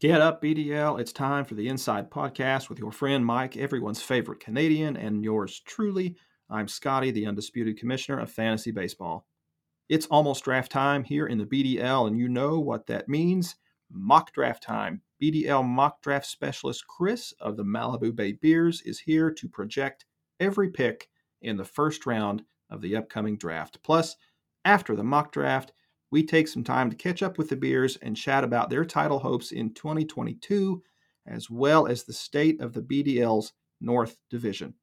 Get up, BDL. It's time for the Inside Podcast with your friend Mike, everyone's favorite Canadian, and yours truly. I'm Scotty, the undisputed commissioner of fantasy baseball. It's almost draft time here in the BDL, and you know what that means mock draft time. BDL mock draft specialist Chris of the Malibu Bay Beers is here to project every pick in the first round of the upcoming draft. Plus, after the mock draft, we take some time to catch up with the Beers and chat about their title hopes in 2022, as well as the state of the BDL's North Division.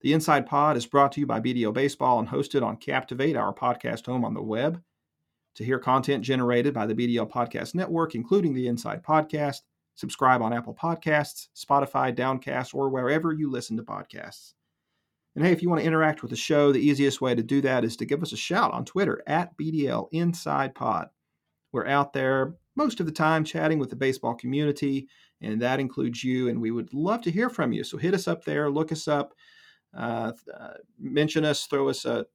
The Inside Pod is brought to you by BDL Baseball and hosted on Captivate, our podcast home on the web. To hear content generated by the BDL Podcast Network, including the Inside Podcast, subscribe on Apple Podcasts, Spotify, Downcast, or wherever you listen to podcasts. And hey, if you want to interact with the show, the easiest way to do that is to give us a shout on Twitter at BDL Inside Pod. We're out there most of the time chatting with the baseball community, and that includes you. And we would love to hear from you. So hit us up there, look us up, uh, uh, mention us, throw us a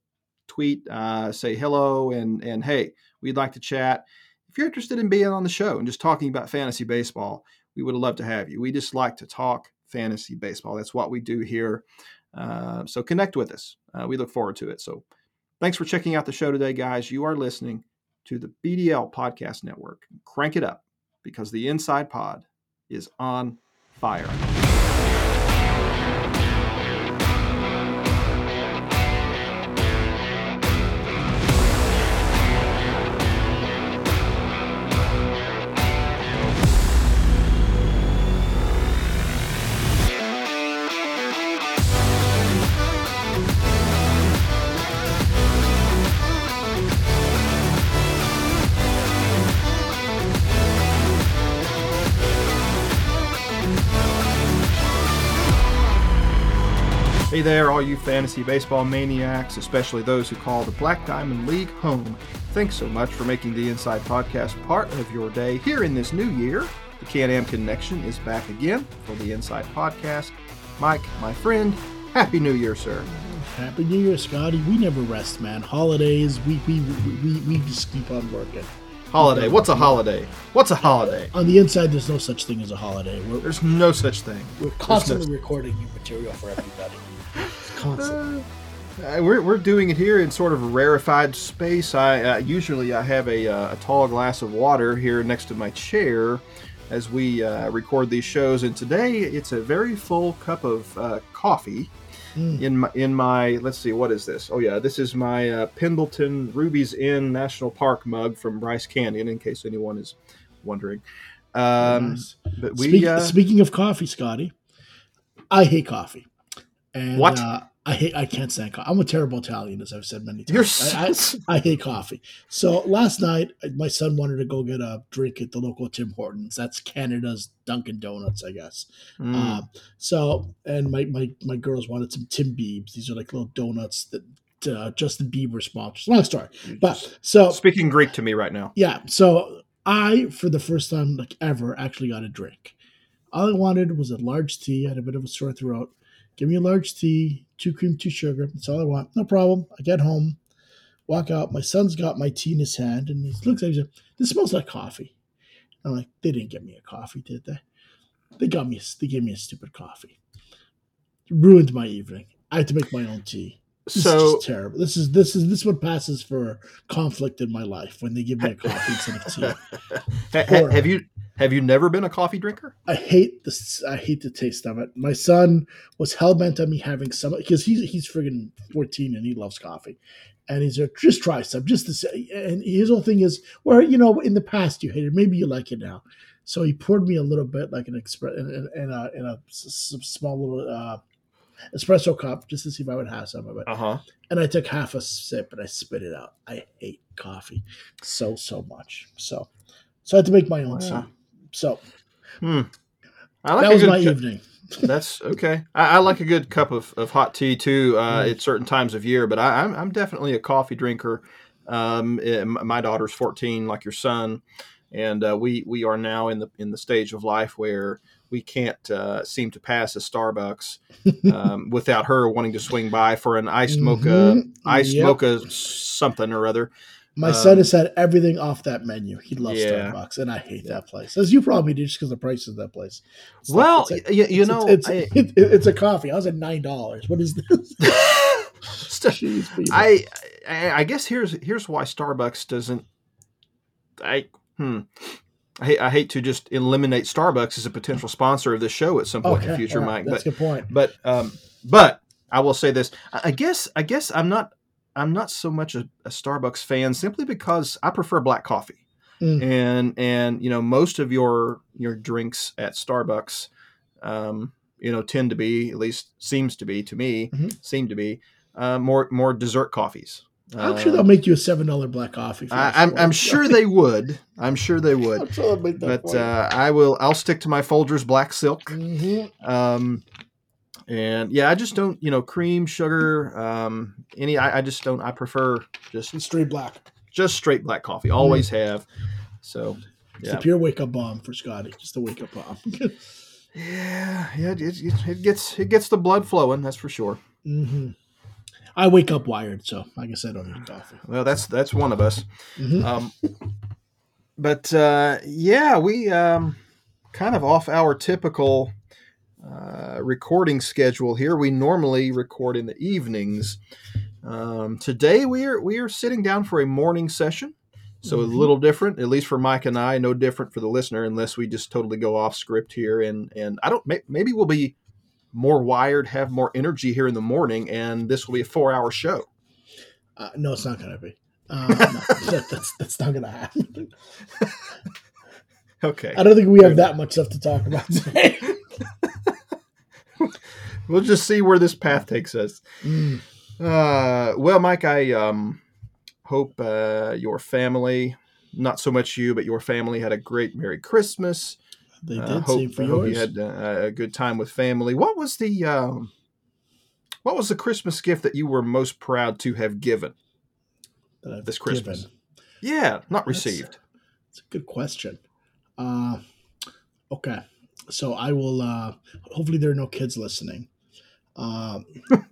tweet, uh, say hello, and and hey, we'd like to chat. If you're interested in being on the show and just talking about fantasy baseball, we would love to have you. We just like to talk fantasy baseball. That's what we do here. Uh, so connect with us. Uh, we look forward to it. So thanks for checking out the show today, guys. You are listening to the BDL Podcast Network. Crank it up because the Inside Pod is on fire. Hey there, all you fantasy baseball maniacs, especially those who call the Black Diamond League home. Thanks so much for making the Inside Podcast part of your day here in this new year. The Can Am Connection is back again for the Inside Podcast. Mike, my friend, Happy New Year, sir. Happy New Year, Scotty. We never rest, man. Holidays, we we, we, we just keep on working. Holiday. What's a holiday? What's a holiday? On the inside, there's no such thing as a holiday. We're, There's no such thing. we're constantly recording new material for everybody. Constantly. Uh, we're, we're doing it here in sort of rarefied space. I uh, usually I have a, uh, a tall glass of water here next to my chair as we uh, record these shows, and today it's a very full cup of uh, coffee Mm. in my in my. Let's see, what is this? Oh yeah, this is my uh, Pendleton Ruby's Inn National Park mug from Bryce Canyon. In case anyone is wondering, um, Nice. but we Speak- speaking of coffee, Scotty, I hate coffee. And, What? Uh, I hate. I can't stand coffee. I'm a terrible Italian, as I've said many times. I, I, I hate coffee. So last night, my son wanted to go get a drink at the local Tim Hortons. That's Canada's Dunkin' Donuts, I guess. Mm. Um, so, and my, my my girls wanted some Timbiebs. These are like little donuts that uh, Justin Bieber sponsors. Long story, but so speaking Greek to me right now. yeah. So I, for the first time like ever, actually got a drink. All I wanted was a large tea. I had a bit of a sore throat. Give me a large tea, two cream, two sugar. That's all I want. No problem. I get home, walk out. My son's got my tea in his hand, and he looks at me and says, "This smells like coffee." I'm like, "They didn't get me a coffee, did they? They got me. They gave me a stupid coffee. Ruined my evening. I had to make my own tea. This So terrible. This is this is this what passes for conflict in my life when they give me a coffee instead of tea. Ha- ha- have you have you never been a coffee drinker? I hate this. I hate the taste of it. My son was hell bent on me having some because he's he's friggin' fourteen and he loves coffee, and he's like, just try some, just to say. And his whole thing is, well, you know, in the past you hated, maybe you like it now. So he poured me a little bit, like an express in, in, in a in a small little uh, espresso cup, just to see if I would have some of it. Uh huh. And I took half a sip and I spit it out. I hate coffee so so much. So so I had to make my own Wow. tea. So Hmm. I like that was my cu- evening. That's okay. I, I like a good cup of, of hot tea too uh, Mm. at certain times of year, but I, I'm I'm definitely a coffee drinker. Um, eh, m- my daughter's 14, like your son, and uh, we we are now in the in the stage of life where we can't uh, seem to pass a Starbucks um, without her wanting to swing by for an iced mocha, Mhm. iced Yep. mocha something or other. My Um, son has had everything off that menu. He loves Yeah. Starbucks, and I hate that place. As you probably do, just because the price of that place. It's like- well, it's like- y- you it's- know, it's, I, it- it's a coffee. I was at nine dollars. What is this? Jeez. I, I I guess here's here's why Starbucks doesn't. I hmm. I hate, I hate to just eliminate Starbucks as a potential sponsor of this show at some point in the future, right, Mike. That's But a good point. but um, but I will say this. I guess I guess I'm not I'm not so much a, a Starbucks fan simply because I prefer black coffee. Mm. And and you know most of your your drinks at Starbucks, um, you know, tend to be at least seems to be to me Mhm. seem to be uh, more more dessert coffees. I'm Uh, sure they'll make you a seven dollar black coffee. For I, us. I'm I'm sure they would. I'm sure they would. I'm sure they'll make that But uh, I will. I'll stick to my Folgers Black Silk. Mhm. Um, and yeah, I just don't, you know, cream, sugar, um, any. I, I just don't. I prefer just It's straight black. just straight black coffee. Always have. So It's Yeah. a pure wake up bomb for Scotty. Just a wake up bomb. yeah, yeah, it, it, it gets it gets the blood flowing. That's for sure. hmm I wake up wired, so I guess I don't need coffee. Well, that's that's one of us. Mhm. Um, but uh, yeah, we um, kind of off our typical uh, recording schedule here. We normally record in the evenings. Um, today we are we are sitting down for a morning session, so Mhm. a little different, at least for Mike and I. No different for the listener, unless we just totally go off script here. And and I don't may- maybe we'll be more wired, have more energy here in the morning, and this will be a four hour show. Uh, no, it's not going to be. Uh, no, that, that's that's not going to happen. Okay. I don't think we have that much stuff to talk about today. We'll just see where this path takes us. Mm. Uh, well, Mike, I um, hope uh, your family, not so much you, but your family had a great Merry Christmas. They Uh, did. hope, Same for I hope yours. you had uh, a good time with family. What was the um, what was the Christmas gift that you were most proud to have given? that I've this Christmas. given. Yeah, not That's- received. It's a good question. Uh, okay, so I will. Uh, hopefully, there are no kids listening. Um,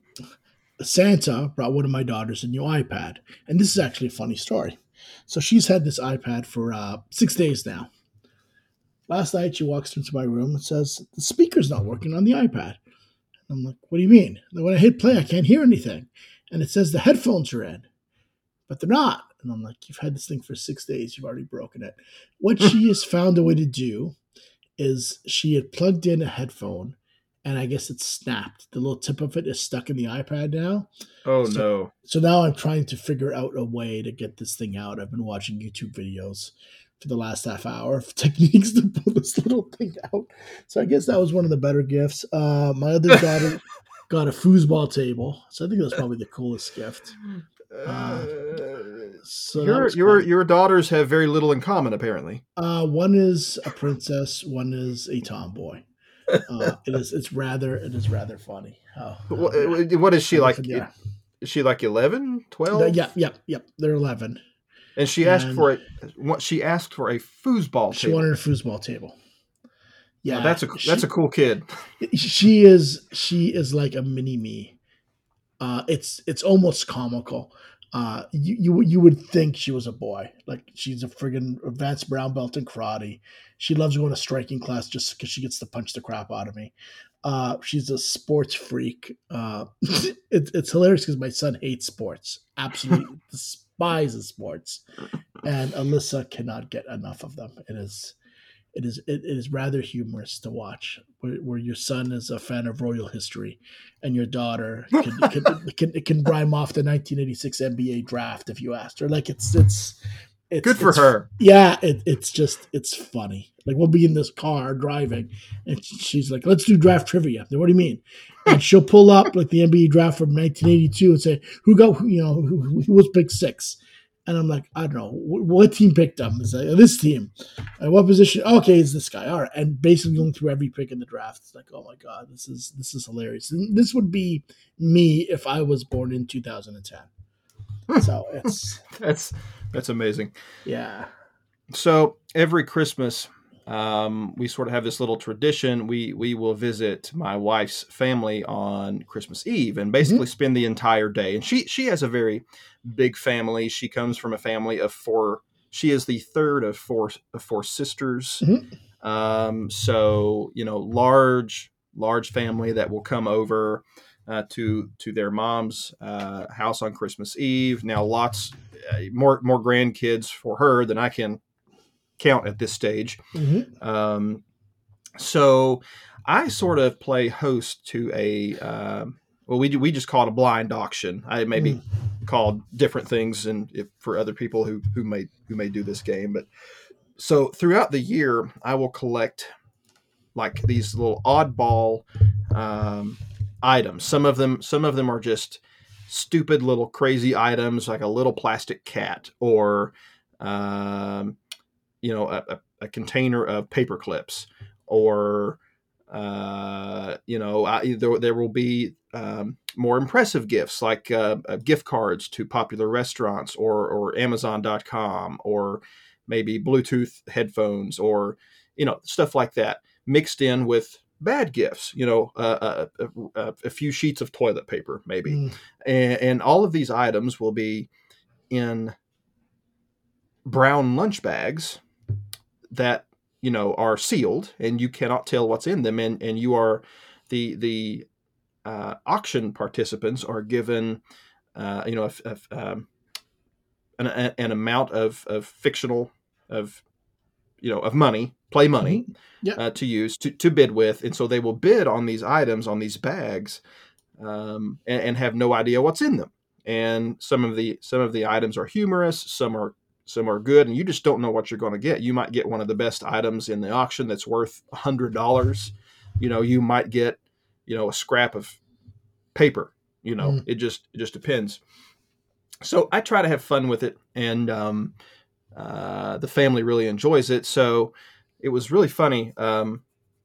Santa brought one of my daughters a new iPad, and this is actually a funny story. So she's had this iPad for uh, six days now. Last night, she walks into my room and says the speaker's not working on the iPad. I'm like, "What do you mean?" And when I hit play, I can't hear anything, and it says the headphones are in, but they're not. And I'm like, "You've had this thing for six days. You've already broken it." What hmm. she has found a way to do is she had plugged in a headphone, and I guess it snapped. The little tip of it is stuck in the iPad now. Oh So- no! So now I'm trying to figure out a way to get this thing out. I've been watching YouTube videos for the last half hour of techniques to pull this little thing out. So I guess that was one of the better gifts. Uh, my other daughter got a foosball table. So I think that's probably the coolest gift. Uh, So your your your daughters have very little in common, apparently. Uh, one is a princess, one is a tomboy. Uh, it is it's rather it is rather funny. Oh, What, what is she like? Yeah, Is she like 11, 12? yeah, yeah, yeah. They're eleven. And she asked And- for a what she asked for a foosball table. She table. wanted a foosball table. Now, Yeah, that's a she- that's a cool kid. she is she is like a mini me. Uh, it's it's almost comical. Uh, you, you you would think she was a boy. Like she's a friggin' advanced brown belt in karate. She loves going to striking class just because she gets to punch the crap out of me. Uh, she's a sports freak. Uh, it's it's hilarious because my son hates sports. Absolutely despises sports, and Alyssa cannot get enough of them. It is it is it, it is rather humorous to watch where, where your son is a fan of royal history and your daughter can can, can, can rhyme off the 1986 NBA draft if you asked her like it's it's it's Good for it's- her. yeah it, it's just it's funny like we'll be in this car driving and she's like let's do draft trivia what do you mean and she'll pull up like the NBA draft from 1982 and say who got you know who, who was pick six and I'm like, I don't know what team picked them. It's like this team. Uh, what position? Okay, it's this guy. All right, and basically going through every pick in the draft. It's like, oh my god, this is this is hilarious. And this would be me if I was born in 2010. So it's That's that's amazing. yeah. So every Christmas, um, we sort of have this little tradition. We we will visit my wife's family on Christmas Eve and basically spend the entire day. And she she has a very big family. She comes from a family of four. She is the third of four of four sisters. Mhm. Um, so you know, large large family that will come over uh, to to their mom's uh, house on Christmas Eve. Now, lots uh, more more grandkids for her than I can count at this stage. Mhm. Um, so I sort of play host to a um, well, we we just call it a blind auction. I maybe Mm. called different things, and if for other people who who may who may do this game, but so throughout the year, I will collect like these little oddball um, items. Some of them some of them are just stupid little crazy items, like a little plastic cat or um, you know a, a, container of paper clips or uh, you know I, there, there will be um, more impressive gifts like uh, uh, gift cards to popular restaurants or or amazon.com or maybe bluetooth headphones or you know stuff like that mixed in with bad gifts you know uh, a, a, a few sheets of toilet paper maybe Mm. and, and all of these items will be in brown lunch bags that you know are sealed and you cannot tell what's in them and and you are the the uh, auction participants are given uh, you know um, an, an amount of, of fictional of you know of money play money Yep. uh, to use to, to bid with and so they will bid on these items on these bags um, and, and have no idea what's in them. And some of the some of the items are humorous some are some are good and you just don't know what you're going to get. You might get one of the best items in the auction that's worth a hundred dollars. You know you might get you know a scrap of paper you know Mm. it just it just depends. So i try to have fun with it and um, uh, the family really enjoys it so it was really funny um,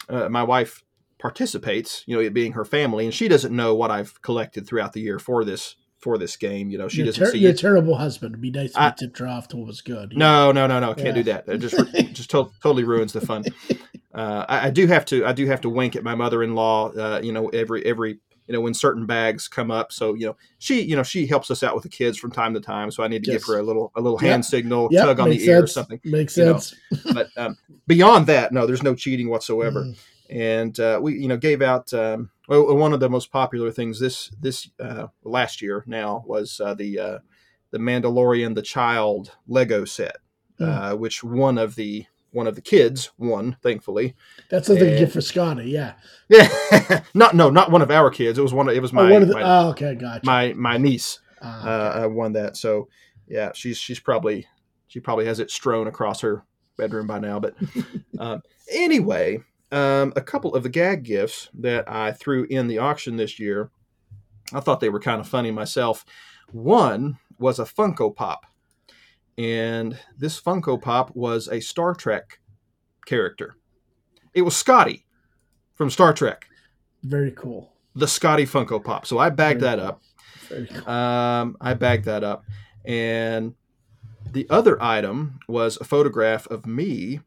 uh, my wife participates you know it being her family and she doesn't know what i've collected throughout the year for this for this game you know she You're, doesn't ter- see you're it a terrible husband. It'd be nice you tipped her off to what was good. no, no, no, no. Can't Yeah. do that. It just just to- totally ruins the fun. Uh, I, I do have to. I do have to wink at my mother-in-law. Uh, you know, every every you know when certain bags come up. So you know, she you know she helps us out with the kids from time to time. So I need to Yes. give her a little a little Yep. hand signal, Yep, tug on the makes ear or something. Makes sense. But um, beyond that, no, there's no cheating whatsoever Mm. and uh, we you know gave out um, well, one of the most popular things this this uh, last year now was uh, the uh, the Mandalorian the Child Lego set, uh, which one of the one of the kids won, thankfully. That's something and- get for Scotty. Yeah. Yeah, not no, not one of our kids. It was one. Of, it was my oh, one of the, my, oh, okay, gotcha. my my niece Ah, uh, uh, won that. So yeah, she's she's probably she probably has it strewn across her bedroom by now. But um, anyway, um, a couple of the gag gifts that I threw in the auction this year, I thought they were kind of funny myself. One was a Funko Pop, and this Funko Pop was a Star Trek character. It was Scotty from Star Trek, very cool. the Scotty Funko Pop. So I bagged Very that cool. up. Very cool. Um, I bagged that up. And the other item was a photograph of me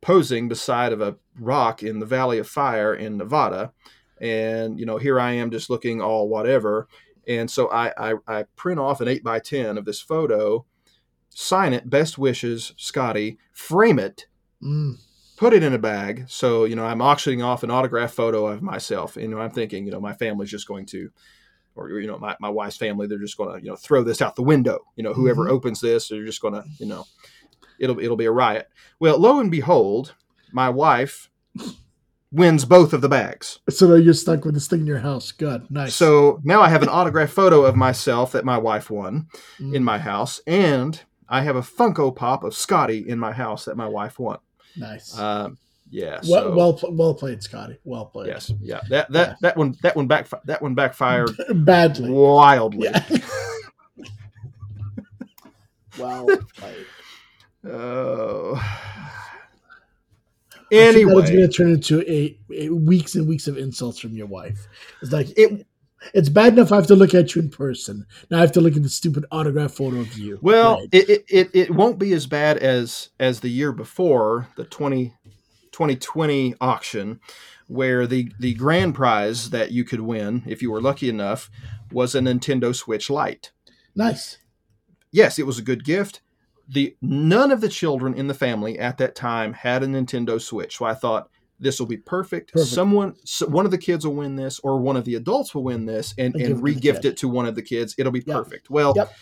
posing beside of a rock in the Valley of Fire in Nevada. And, you know, here I am just looking all whatever. And so I, I, I print off an 8 by 10 of this photo, sign it, best wishes, Scotty, frame it, Mm. put it in a bag. So, you know, I'm auctioning off an autograph photo of myself. And, you know, I'm thinking, you know, my family's just going to, or, you know, my, my wife's family, they're just going to, you know, throw this out the window. You know, whoever Mhm. opens this, they're just going to, you know, it'll, it'll be a riot. Well, lo and behold, my wife wins both of the bags. So now you're stuck with this thing in your house. Good. Nice. So now I have an autograph photo of myself that my wife won Mm. in my house. And I have a Funko Pop of Scotty in my house that my wife won. nice. Um, yeah. well, so- well, well played, Scotty. Well played. Yes, yeah. That that Yeah. that one that one back that one backfired Badly. wildly. Yeah. well played. Oh. I think that was going to turn into a, a weeks and weeks of insults from your wife. It's like it it's bad enough I have to look at you in person. Now I have to look at the stupid autograph photo of you. well, Right. it, it, it, won't be as bad as as the year before, the 20 2020 auction where the the grand prize that you could win if you were lucky enough was a Nintendo Switch Lite. Nice. Yes, it was a good gift. The none of the children in the family at that time had a Nintendo Switch, so I thought this will be perfect. Perfect. Someone, so one of the kids will win this, or one of the adults will win this, and, And and give it to regift it to one of the kids. It'll be Yep. perfect. Well, Yep.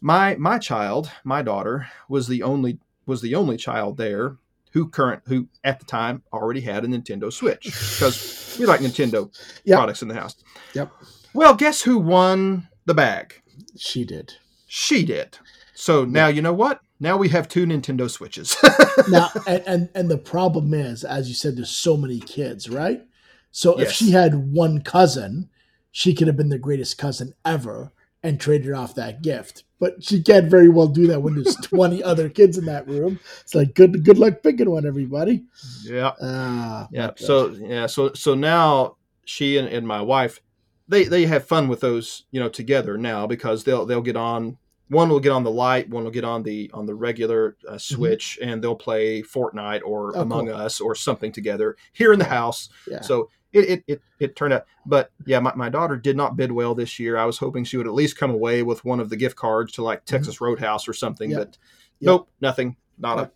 my my child, my daughter, was the only was the only child there who current who at the time already had a Nintendo Switch because we like Nintendo Yep. products in the house. Yep. Well, guess who won the bag? She did. She did. So now you know what? Now we have two Nintendo Switches. now and, and and the problem is as you said there's so many kids right so if she had one cousin she could have been the greatest cousin ever and traded off that gift but she can't very well do that when there's 20 other kids in that room it's like good good luck picking one everybody yeah. ah Yeah. So yeah. So so now she and, and my wife, they they have fun with those you know together now because they'll they'll get on. One will get on the light. One will get on the on the regular uh, switch, and they'll play Fortnite or Mm-hmm. Oh, Among cool. Us or something together here in the house. yeah So it, it, it, it turned out, but yeah, my, my daughter did not bid well this year. I was hoping she would at least come away with one of the gift cards to like Texas Roadhouse or something, Yep. but Mm-hmm. Yep. nope, nothing, not a,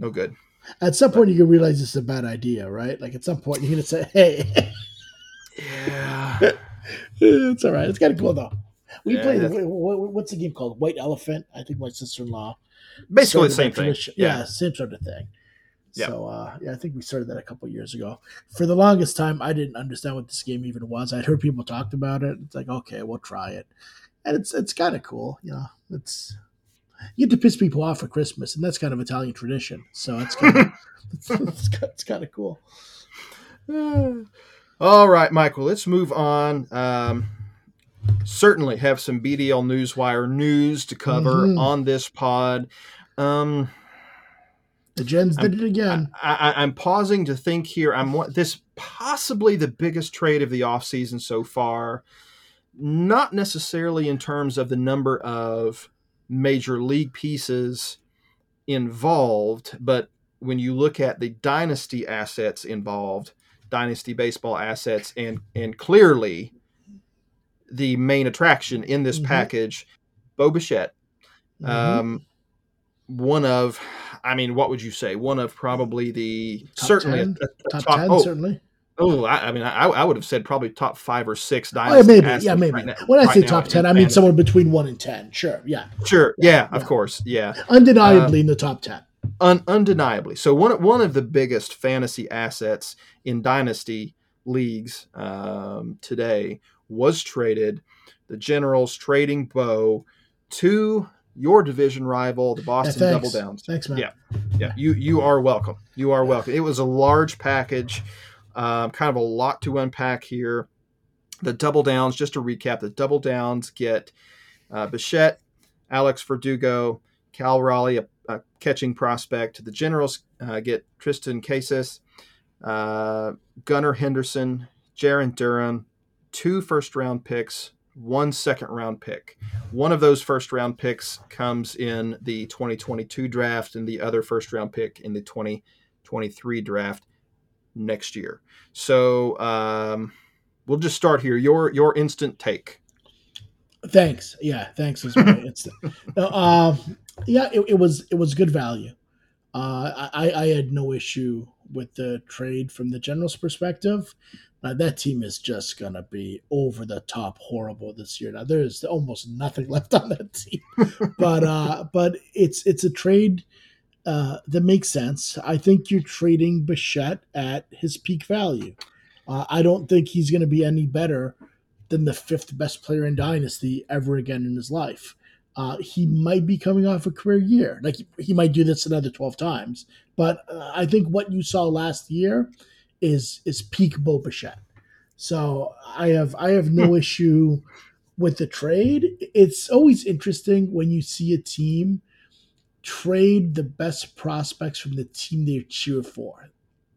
no good. at some point you can realize it's a bad idea right like at some point you're gonna say hey Yeah. it's all right it's kind of cool though we Yeah, played that's- wh- wh- what's the game called white elephant i think my sister-in-law Basically the same thing. tradition. Yeah. Yeah. same sort of thing. Yeah. So uh, yeah, I think we started that a couple years ago. For the longest time, I didn't understand what this game even was. I'd heard people talked about it. It's like, okay, we'll try it, and it's it's kind of cool. You know, it's you get to piss people off for Christmas, and that's kind of Italian tradition. So it's kind of it's, it's, it's kind of cool. All right, Michael, let's move on. Um, certainly have some BDL Newswire news to cover Mhm. on this pod. Um, The Gens did it again. I, I, I'm pausing to think here. I'm this possibly the biggest trade of the offseason so far. Not necessarily in terms of the number of major league pieces involved, but when you look at the dynasty assets involved, dynasty baseball assets, and and clearly the main attraction in this Mhm. package, Bo Bichette, Mhm. um, one of, I mean, what would you say? One of probably the Top certainly 10? a- a Top, top- ten, oh, certainly. oh, I, I mean, I, I would have said probably top five or six. Oh, yeah, Dynasty maybe. Yeah, maybe. right now- when I right say top ten, I mean fantasy. somewhere between one and ten. Sure. Yeah. Sure, Yeah, yeah, of yeah. course, yeah, Undeniably in the top ten. Un- undeniably. So one one of the biggest fantasy assets in dynasty leagues um, today was traded. The Generals trading Bo to your division rival, the Boston Yeah, Double. Downs. Thanks, man. Yeah. Yeah, you you are welcome. You are welcome. It was a large package, um, kind of a lot to unpack here. The double downs, just to recap, the double downs get uh, Bichette, Alex Verdugo, Cal Raleigh, a, a catching prospect. The Generals uh, get Triston Casas, uh, Gunnar Henderson, Jarren Duran, two first round picks, one second round pick. One of those first round picks comes in the 2022 draft, and the other first round pick in the 2023 draft next year. So um, we'll just start here. Your your instant take. Thanks. Yeah, thanks as well. it's no, um, yeah, it, it was it was good value. Uh, I I had no issue with the trade from the Generals' perspective. Uh, that team is just gonna be over the top horrible this year. Now there's almost nothing left on that team, but uh, but it's it's a trade uh, that makes sense. I think you're trading Bichette at his peak value. Uh, I don't think he's going to be any better than the fifth best player in Dynasty ever again in his life. Uh, he might be coming off a career year. Like he might do this another 12 times. But uh, I think what you saw last year is is peak Bo Bichette. So I have I have no hmm. issue with the trade. It's always interesting when you see a team trade the best prospects from the team they cheer for.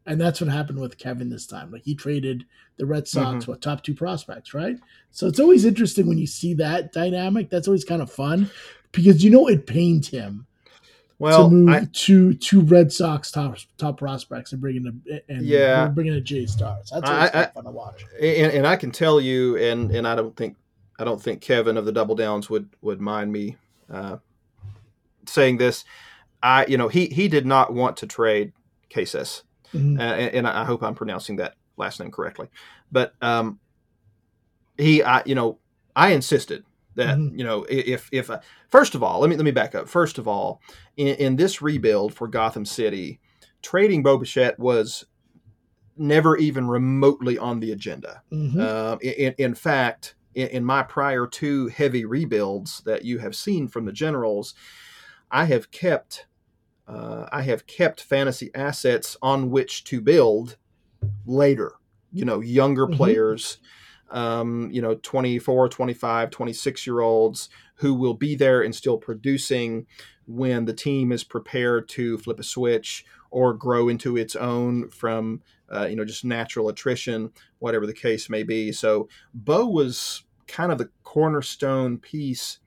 And that's what happened with Kevin this time. Like he traded the Red Sox mm-hmm. with top two prospects, right? So it's always interesting when you see that dynamic. That's always kind of fun because you know it pained him Well, to move I, two two Red Sox top top prospects and bringing a and Yeah. bringing a J Stars. That's I- always I- fun to watch. and, and I can tell you, and and I don't think I don't think Kevin of the Double Downs would would mind me uh, saying this. I you know he he did not want to trade Casas, Mhm. uh, and, and I hope I'm pronouncing that last name correctly. But um, he, I you know, I insisted that Mhm. you know if if uh, first of all, let me let me back up. First of all, in, in this rebuild for Gotham City, trading Bo Bichette was never even remotely on the agenda. Mhm. Um, in, in fact, in, in my prior two heavy rebuilds that you have seen from the Generals, I have kept uh, I have kept fantasy assets on which to build later. You know, younger Mhm. players, um, you know, 24, 25, 26 year olds who will be there and still producing when the team is prepared to flip a switch or grow into its own from, uh, you know, just natural attrition, whatever the case may be. So Bo was kind of the cornerstone piece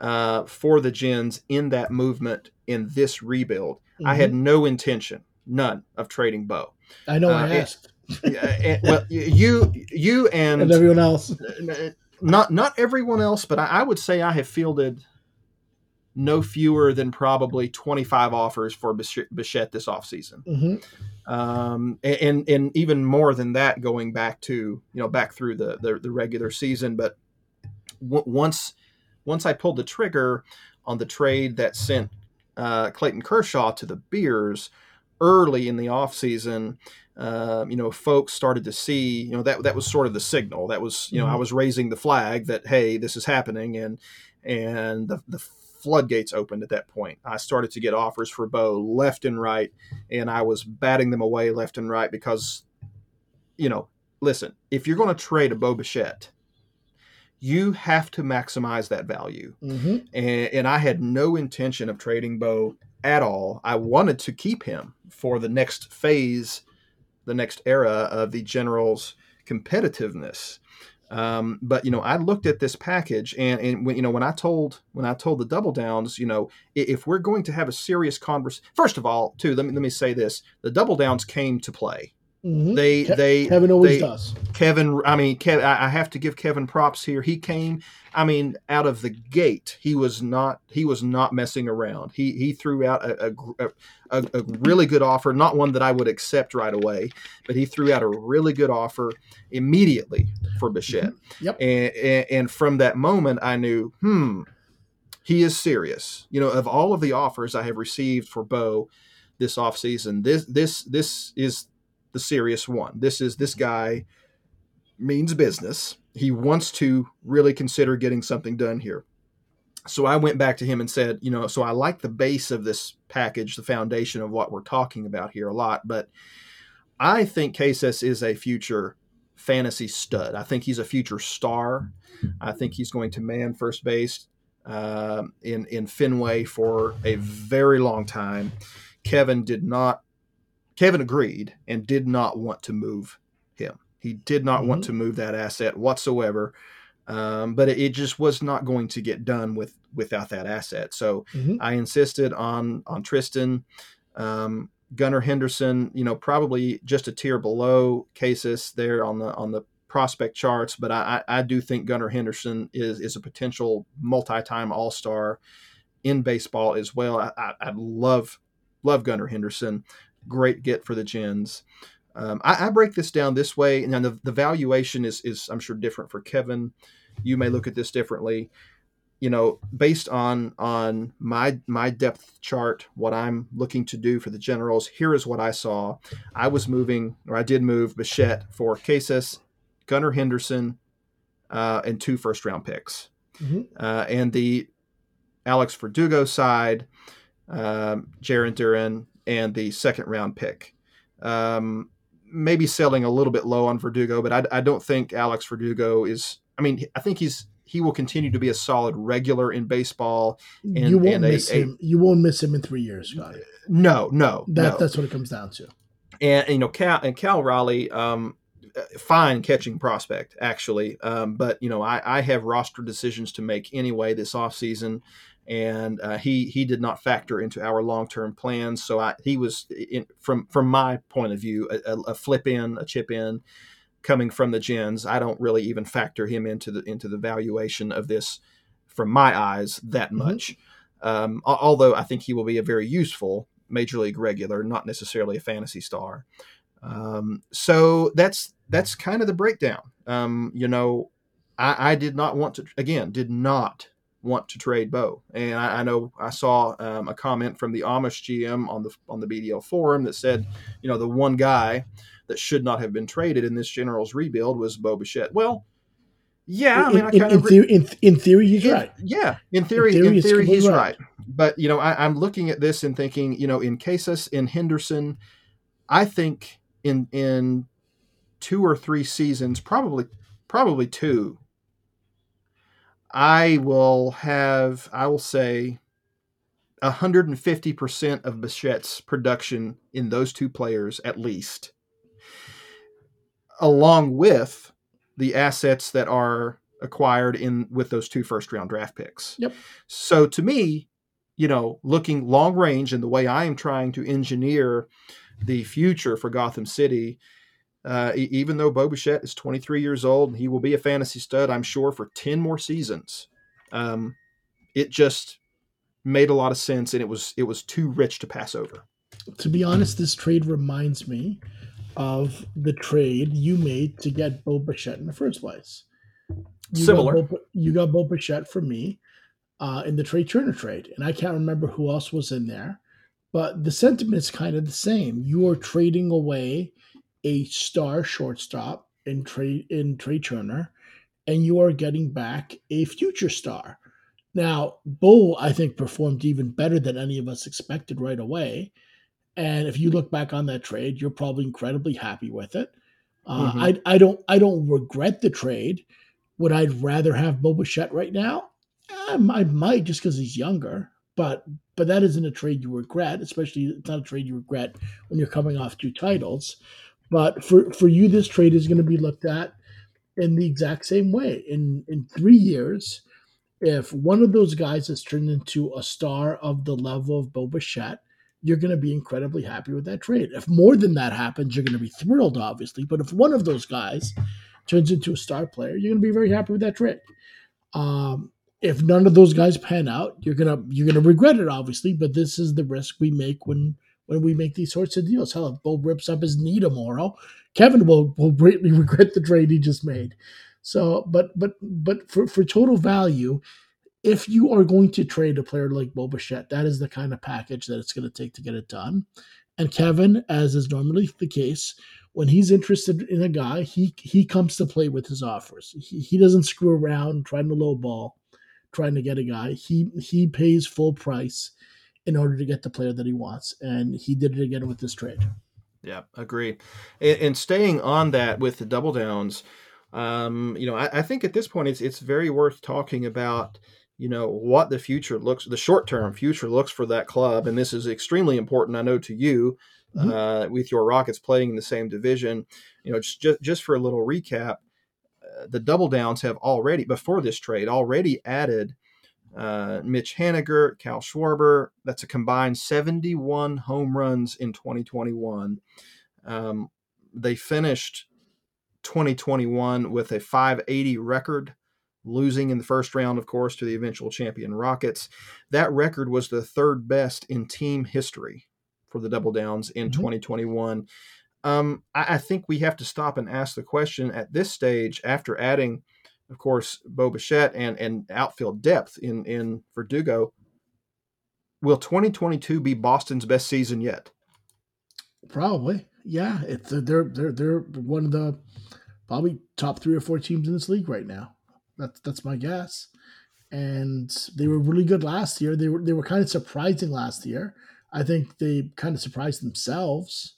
uh, for the Gens in that movement in this rebuild. I had Mhm. no intention, none, of trading Bo. I know. uh, I asked, and- well, you, you, and, and everyone else. not not everyone else, but I, I would say I have fielded no fewer than probably twenty five offers for Bichette this offseason. hmm um, and and even more than that going back to you know back through the the, the regular season. But w- once once I pulled the trigger on the trade that sent uh, Clayton Kershaw to the Beers early in the offseason, uh, you know, folks started to see, you know, that that was sort of the signal. That was, you know, I Mhm. was raising the flag that hey, this is happening, and and the, the floodgates opened at that point. I started to get offers for Bo left and right, and I was batting them away left and right because, you know, listen, if you're going to trade a Bo Bichette, you have to maximize that value hmm and, and I had no intention of trading Bo at all. I wanted to keep him for the next phase, the next era of the Generals' competitiveness. Um, but you know, I looked at this package, and and when, you know, when I told when I told the Double Downs, you know, if we're going to have a serious conversation, first of all, too, let me let me say this: the Double Downs came to play. Hmm They Ke- they Kevin always they- does. Kevin, I mean, Kev, I I have to give Kevin props here. He came, I mean, out of the gate, he was not he was not messing around. He he threw out a, a a, a, really good offer, not one that I would accept right away, but he threw out a really good offer immediately for Bichette. Yep. And, and and from that moment, I knew, hmm, he is serious. You know, of all of the offers I have received for Bo this offseason, this this this is the serious one. This is this guy means business. He wants to really consider getting something done here. So I went back to him and said, you know, so I like the base of this package, the foundation of what we're talking about here a lot, but I think Casas is a future fantasy stud. I think he's a future star. I think he's going to man first base um, in in Fenway for a very long time. Kevin did not. Kevin agreed and did not want to move him. He did not want Mhm. to move that asset whatsoever. Um, but it, just was not going to get done with without that asset. So Mhm. I insisted on on Triston. Um, Gunnar Henderson, you know, probably just a tier below Casas there on the on the prospect charts, but I, I I do think Gunnar Henderson is is a potential multi-time All Star in baseball as well. I, I, I love love Gunnar Henderson, great get for the Gens. Um, I, I break this down this way, and the, the valuation is is I'm sure different for Kevin. You may look at this differently you know based on on my my depth chart what i'm looking to do for the generals here is what i saw i was moving or i did move bichette for casas gunnar henderson uh, and two first round picks Mhm. uh, and the alex verdugo side um, jarren duran and the second round pick um, maybe selling a little bit low on verdugo but I, I don't think alex verdugo is i mean i think he's he will continue to be a solid regular in baseball. And- you won't and miss a- him. You won't miss him in three years, Scotty. No, no, That no. that's what it comes down to. and you know Cal and Cal Raleigh, um, fine catching prospect actually, um, but you know I, I have roster decisions to make anyway this offseason, and uh, he he did not factor into our long term plans. So I, he was in, from from my point of view a, a, flip in, a chip in, coming from the gens. I don't really even factor him into the into the valuation of this from my eyes that mm-hmm. much. Mm-hmm. Um, although I think he will be a very useful major league regular, not necessarily a fantasy star. Um, so that's that's kind of the breakdown. Um, you know, I, I, did not want to again did not want to trade Bo, and I, I know I saw um, a comment from the Amish GM on the on the BDL forum that said, you know, the one guy that should not have been traded in this Generals rebuild was Bo Bichette. Well, yeah, I mean, in, I in, theory, in, in, theory, he's in, right. Yeah, in theory, in theory, in theory he's right. right. But you know, I, am looking at this and thinking, you know, in Casas, in Henderson, I think in in two or three seasons, probably probably two, I will have, I will say, 150% of Bichette's production in those two players at least, along with the assets that are acquired in with those two first round draft picks. Yep. So to me, you know, looking long range and the way I am trying to engineer the future for Gotham City, uh, even though Bo Bichette is 23 years old and he will be a fantasy stud, I'm sure, for 10 more seasons. Um, it just made a lot of sense and it was it was too rich to pass over. To be honest, this trade reminds me of the trade you made to get Bo Bichette in the first place. You Similar. Got Bo, you got Bo Bichette from me uh, in the Trea Turner trade, and I can't remember who else was in there, but the sentiment is kind of the same. You are trading away a star shortstop in Trea in Trea Turner, and you are getting back a future star. Now, Bo, I think, performed even better than any of us expected right away. And if you look back on that trade, you're probably incredibly happy with it. Uh, mm-hmm. I, I don't I don't regret the trade. Would I rather have Bo Bichette right now? I, I might just because he's younger, but but that isn't a trade you regret. Especially it's not a trade you regret when you're coming off two titles. But for for you, this trade is going to be looked at in the exact same way. In in three years, if one of those guys has turned into a star of the level of Bo Bichette, you're going to be incredibly happy with that trade. If more than that happens, you're going to be thrilled, obviously. But if one of those guys turns into a star player, you're going to be very happy with that trade. Um, if none of those guys pan out, you're gonna you're gonna regret it, obviously. But this is the risk we make when when we make these sorts of deals. Hell, if Bo rips up his knee tomorrow, Kevin will will greatly regret the trade he just made. So, but but but for for total value, if you are going to trade a player like Bo Bichette, that is the kind of package that it's going to take to get it done. And Kevin, as is normally the case, when he's interested in a guy, he he comes to play with his offers. He, he doesn't screw around trying to lowball, trying to get a guy. He he pays full price in order to get the player that he wants, and he did it again with this trade. Yeah, agree. And, and staying on that with the double downs, um, you know, I, I think at this point it's it's very worth talking about you know what the future looks the short term future looks for that club and this is extremely important i know to you mm-hmm. uh, with your rockets playing in the same division you know just just for a little recap uh, the double downs have already before this trade already added uh, Mitch Haniger, Kyle Schwarber. That's a combined 71 home runs in 2021. Um, they finished 2021 with a 580 record losing in the first round, of course, to the eventual champion Rockets. That record was the third best in team history for the Double Downs in mm-hmm. 2021. Um, I, I, think we have to stop and ask the question at this stage, after adding, of course, Bo Bichette and, and outfield depth in, in Verdugo, will 2022 be Boston's best season yet? Probably. Yeah. It's, they're, they're, they're one of the probably top three or four teams in this league right now. That's that's my guess. And they were really good last year. They were they were kind of surprising last year. I think they kind of surprised themselves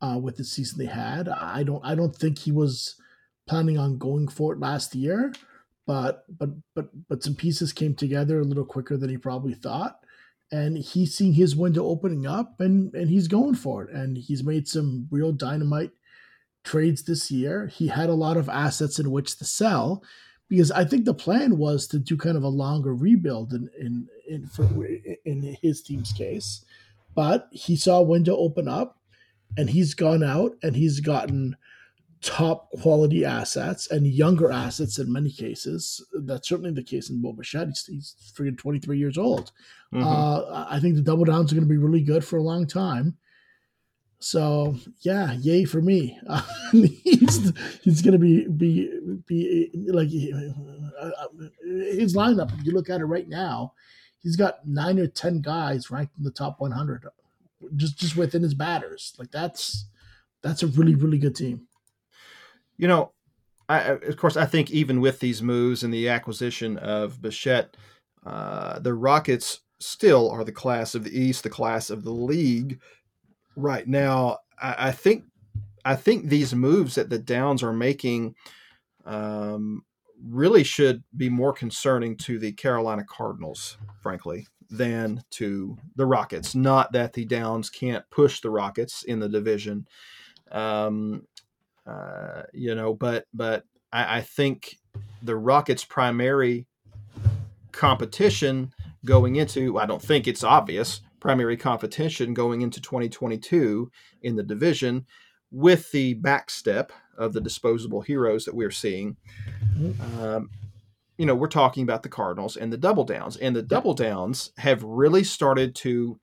uh, with the season they had. I don't I don't think he was planning on going for it last year, but but but but some pieces came together a little quicker than he probably thought. And he's seeing his window opening up and and he's going for it. And he's made some real dynamite trades this year. He had a lot of assets in which to sell because I think the plan was to do kind of a longer rebuild in in in, for, in his team's case, but he saw a window open up, and he's gone out and he's gotten top quality assets and younger assets in many cases. That's certainly the case in Bo Bichette. He's, he's freaking 23 years old. Mm-hmm. Uh, I think the double downs are going to be really good for a long time. So yeah, yay for me. Uh, he's he's going to be be be like uh, uh, his lineup. If you look at it right now, he's got nine or ten guys ranked in the top 100, just just within his batters. Like that's that's a really really good team. You know, I, of course, I think even with these moves and the acquisition of Bichette, uh, the Rockets still are the class of the East, the class of the league right now. I, I think I think these moves that the Downs are making um, really should be more concerning to the Carolina Cardinals, frankly, than to the Rockets. Not that the Downs can't push the Rockets in the division. Um, uh, you know, but but I, I think the Rockets' primary competition going into I don't think it's obvious primary competition going into 2022 in the division with the backstep of the disposable heroes that we're seeing. Um, you know, we're talking about the Cardinals and the double downs, and the double downs have really started to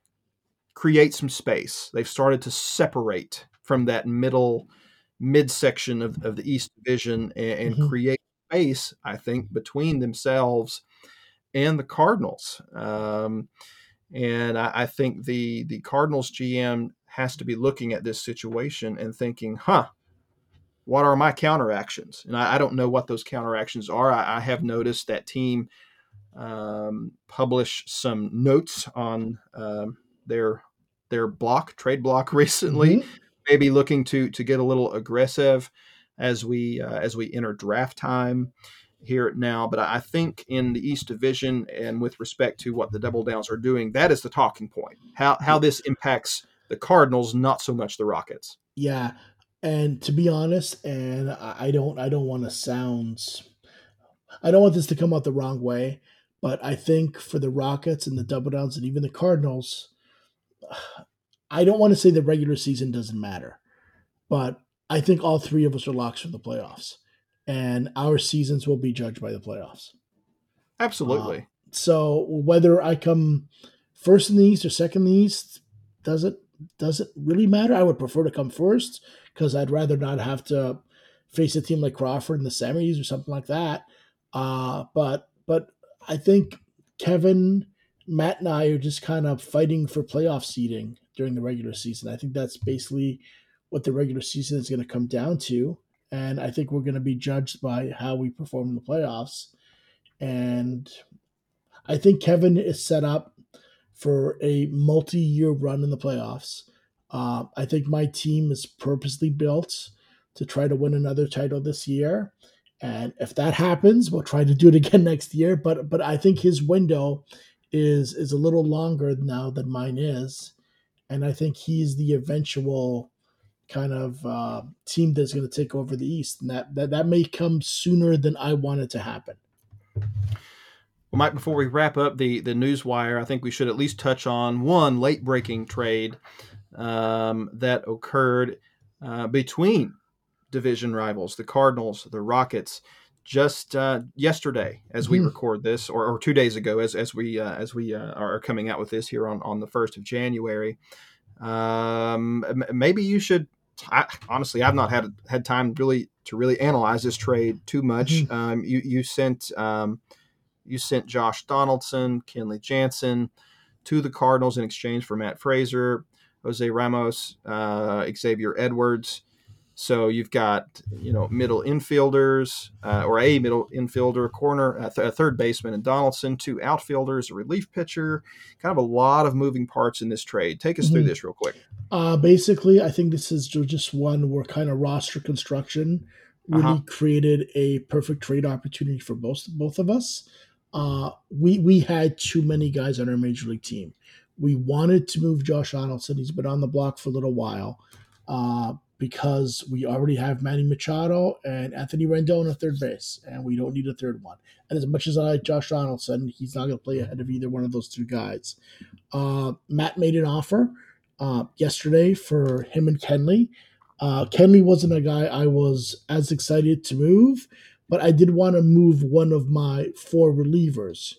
create some space. They've started to separate from that middle midsection of, of the East Division and, and mm-hmm. create space, I think, between themselves and the Cardinals. Um, and I, I, think the the Cardinals GM has to be looking at this situation and thinking, huh, what are my counteractions? And I, I don't know what those counteractions are. I, I have noticed that team um, publish some notes on um, their their block trade block recently. Mm-hmm maybe looking to to get a little aggressive as we uh, as we enter draft time here now. But I think in the East Division and with respect to what the Double Downs are doing, that is the talking point. How how this impacts the Cardinals, not so much the Rockets. Yeah, and to be honest, and I don't I don't want to sound I don't want this to come out the wrong way, but I think for the Rockets and the Double Downs and even the Cardinals, I don't want to say the regular season doesn't matter, but I think all three of us are locks for the playoffs, and our seasons will be judged by the playoffs. Absolutely. Uh, so whether I come first in the East or second in the East, does it does it really matter? I would prefer to come first because I'd rather not have to face a team like Crawford in the semis or something like that. Uh, but but I think Kevin, Matt, and I are just kind of fighting for playoff seeding during the regular season. I think that's basically what the regular season is going to come down to. And I think we're going to be judged by how we perform in the playoffs. And I think Kevin is set up for a multi year run in the playoffs. Uh, I think my team is purposely built to try to win another title this year. And if that happens, we'll try to do it again next year. But but I think his window is is a little longer now than mine is and I think he's the eventual kind of uh, team that's going to take over the East, and that, that that may come sooner than I want it to happen. Well, Mike, before we wrap up the the news wire, I think we should at least touch on one late breaking trade um, that occurred uh, between division rivals, the Cardinals, the Rockets just uh, yesterday as we mm-hmm. record this, or, or, two days ago as as we uh, as we uh, are coming out with this here on on the first of January. Um, maybe you should. I, honestly, I've not had had time really to really analyze this trade too much. Mm-hmm. Um, you you sent um, you sent Josh Donaldson, Kenley Jansen to the Cardinals in exchange for Matt Fraser, Jose Ramos, uh, Xavier Edwards. So you've got you know middle infielders uh, or a middle infielder, corner, a, th- a, third baseman, and Donaldson, two outfielders, a relief pitcher. Kind of a lot of moving parts in this trade. Take us mm-hmm. through this real quick. Uh, basically, I think this is just one where kind of roster construction really uh-huh. created a perfect trade opportunity for both both of us. Uh, we we had too many guys on our major league team. We wanted to move Josh Donaldson. He's been on the block for a little while. Uh, because we already have Manny Machado and Anthony Rendon at third base, and we don't need a third one. And as much as I like Josh Donaldson, he's not going to play ahead of either one of those two guys. Uh, Matt made an offer uh, yesterday for him and Kenley. Uh, Kenley wasn't a guy I was as excited to move, but I did want to move one of my four relievers.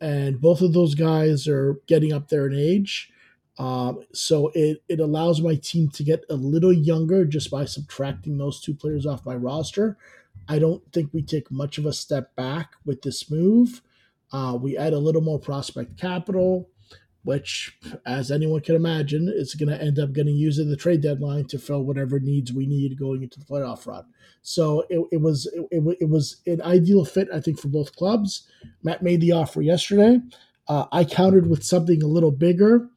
And both of those guys are getting up there in age. Um, so it, it allows my team to get a little younger just by subtracting those two players off my roster. I don't think we take much of a step back with this move. Uh, we add a little more prospect capital which, as anyone can imagine, is going to end up getting used at the trade deadline to fill whatever needs we need going into the playoff run. So it, it was it, it, was an ideal fit, I think, for both clubs. Matt made the offer yesterday. Uh, I countered with something a little bigger.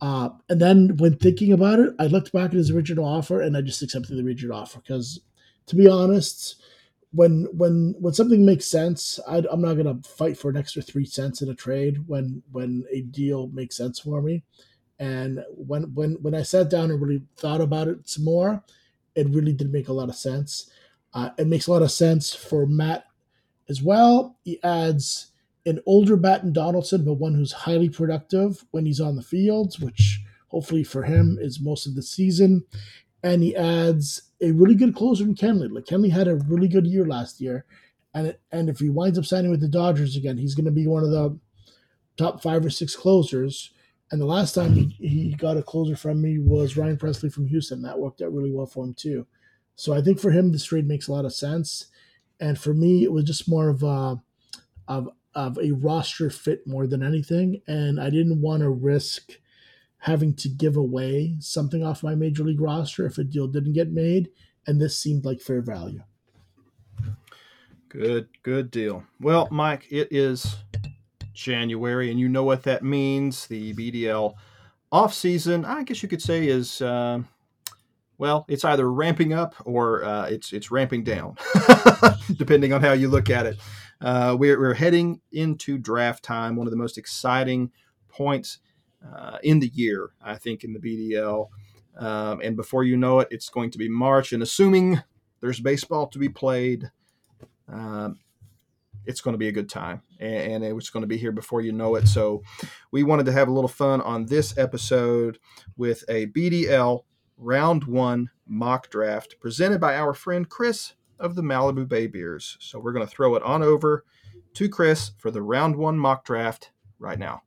Uh, and then when thinking about it, I looked back at his original offer and I just accepted the original offer because, to be honest, when when when something makes sense, I, am not gonna fight for an extra three cents in a trade when when a deal makes sense for me. And when when when I sat down and really thought about it some more, it really did make a lot of sense. Uh, it makes a lot of sense for Matt as well. He adds an older bat in Donaldson, but one who's highly productive when he's on the fields, which hopefully for him is most of the season. And he adds a really good closer in Kenley. Like Kenley had a really good year last year, and and if he winds up signing with the Dodgers again, he's going to be one of the top five or six closers. And the last time he, he got a closer from me was Ryan Pressly from Houston. That worked out really well for him too. So I think for him this trade makes a lot of sense. And for me, it was just more of a of of a roster fit more than anything. And I didn't want to risk having to give away something off my major league roster if a deal didn't get made, and this seemed like fair value. Good, good deal. Well, Mike, it is January, and you know what that means. The BDL off season, I guess you could say, is uh, well, it's either ramping up or uh, it's it's ramping down, depending on how you look at it. Uh, we're, we're heading into draft time, one of the most exciting points uh, in the year, I think, in the BDL. Um, and before you know it, it's going to be March. And assuming there's baseball to be played, um, it's going to be a good time. And, and it's going to be here before you know it. So we wanted to have a little fun on this episode with a BDL round one mock draft presented by our friend Chris of the Malibu Bay Beers. So we're going to throw it on over to Chris for the round one mock draft right now.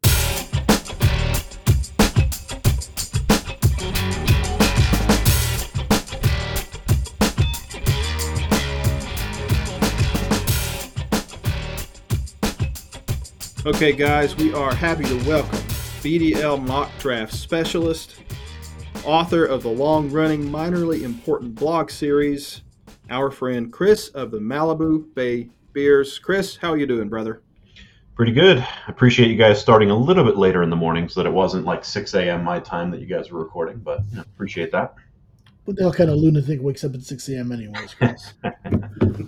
Okay, guys, we are happy to welcome BDL mock draft specialist, author of the long running minorly important blog series, our friend Chris of the Malibu Bay Beers. Chris, how are you doing, brother? Pretty good. Appreciate you guys starting a little bit later in the morning so that it wasn't like 6 a.m. my time that you guys were recording, but appreciate that. What the hell kind of lunatic wakes up at 6 a.m. anyways, Chris?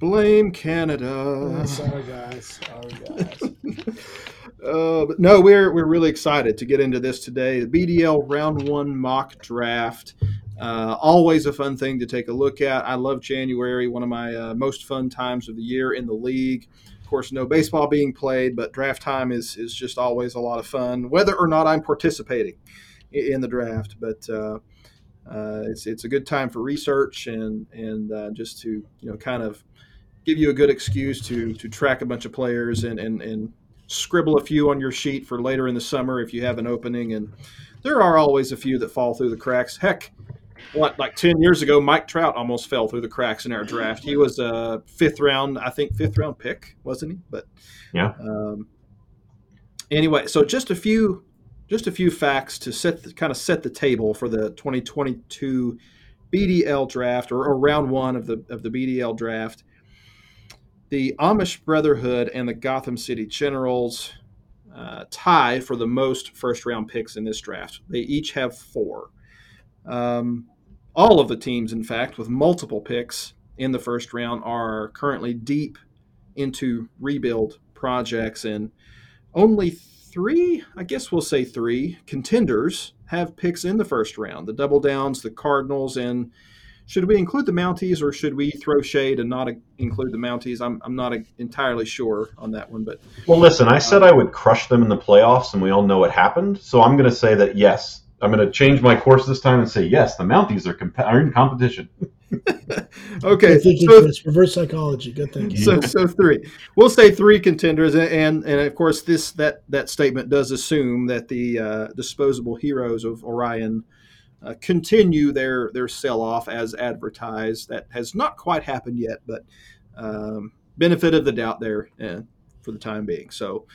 Blame Canada. Oh, sorry, guys. Sorry, guys. uh, but no, we're we're really excited to get into this today. The BDL Round One mock draft. Uh, always a fun thing to take a look at. I love January, one of my uh, most fun times of the year in the league. Of course, no baseball being played, but draft time is is just always a lot of fun, whether or not I'm participating in the draft. But uh, uh, it's it's a good time for research and and uh, just to you know kind of give you a good excuse to to track a bunch of players and and, and scribble a few on your sheet for later in the summer if you have an opening. And there are always a few that fall through the cracks. Heck, what like 10 years ago mike trout almost fell through the cracks in our draft he was a fifth round i think fifth round pick wasn't he but yeah um, anyway so just a few just a few facts to set the, kind of set the table for the 2022 bdl draft or, or round one of the of the bdl draft the Amish Brotherhood and the Gotham City Generals uh, tie for the most first round picks in this draft. They each have four. Um, all of the teams, in fact, with multiple picks in the first round, are currently deep into rebuild projects, and only three, I guess we'll say three contenders have picks in the first round. The Double Downs, the Cardinals, and should we include the Mounties or should we throw shade and not include the Mounties? I'm, I'm not entirely sure on that one. But well, listen, I said um, I would crush them in the playoffs, and we all know what happened. So I'm going to say that yes, I'm going to change my course this time and say yes, the Mounties are, comp- are in competition. okay, thinking, so, Chris. Reverse psychology. Good thinking. So, so three. We'll say three contenders, and, and and of course this that that statement does assume that the uh, disposable heroes of Orion uh, continue their their sell off as advertised. That has not quite happened yet, but um, benefit of the doubt there uh, for the time being. So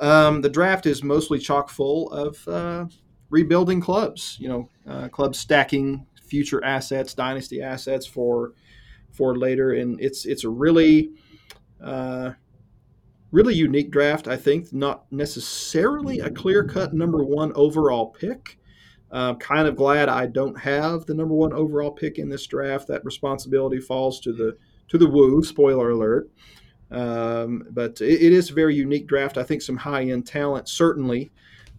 um, the draft is mostly chock full of uh, rebuilding clubs. You know, uh, clubs stacking future assets, dynasty assets for for later, and it's it's a really uh, really unique draft. I think not necessarily a clear cut number one overall pick. I'm kind of glad I don't have the number one overall pick in this draft. That responsibility falls to the to the Woo. Spoiler alert. Um, but it, it is a very unique draft. I think some high end talent certainly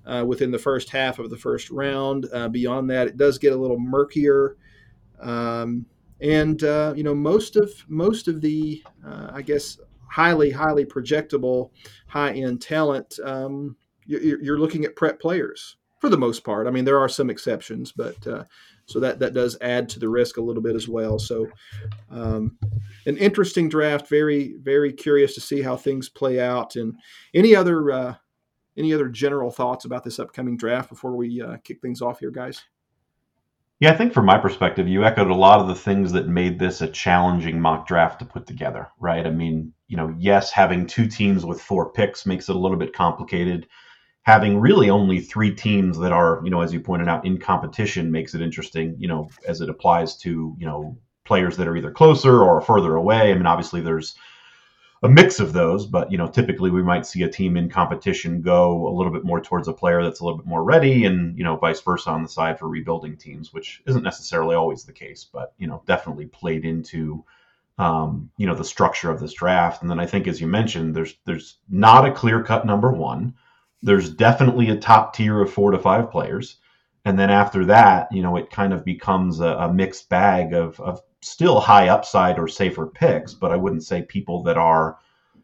uh, within the first half of the first round. Uh, beyond that, it does get a little murkier. Um, and uh, you know most of most of the uh, I guess highly highly projectable high end talent. Um, you're, you're, looking at prep players for the most part. I mean there are some exceptions, but uh, so that that does add to the risk a little bit as well. So um, an interesting draft. Very very curious to see how things play out. And any other uh, any other general thoughts about this upcoming draft before we uh, kick things off here, guys? Yeah, I think from my perspective, you echoed a lot of the things that made this a challenging mock draft to put together, right? I mean, you know, yes, having two teams with four picks makes it a little bit complicated. Having really only three teams that are, you know, as you pointed out, in competition makes it interesting, you know, as it applies to, you know, players that are either closer or further away. I mean, obviously there's a mix of those, but you know, typically we might see a team in competition go a little bit more towards a player that's a little bit more ready, and you know, vice versa on the side for rebuilding teams, which isn't necessarily always the case, but you know, definitely played into um, you know the structure of this draft. And then I think, as you mentioned, there's there's not a clear cut number one. There's definitely a top tier of four to five players, and then after that, you know, it kind of becomes a, a mixed bag of of still high upside or safer picks, but I wouldn't say people that are,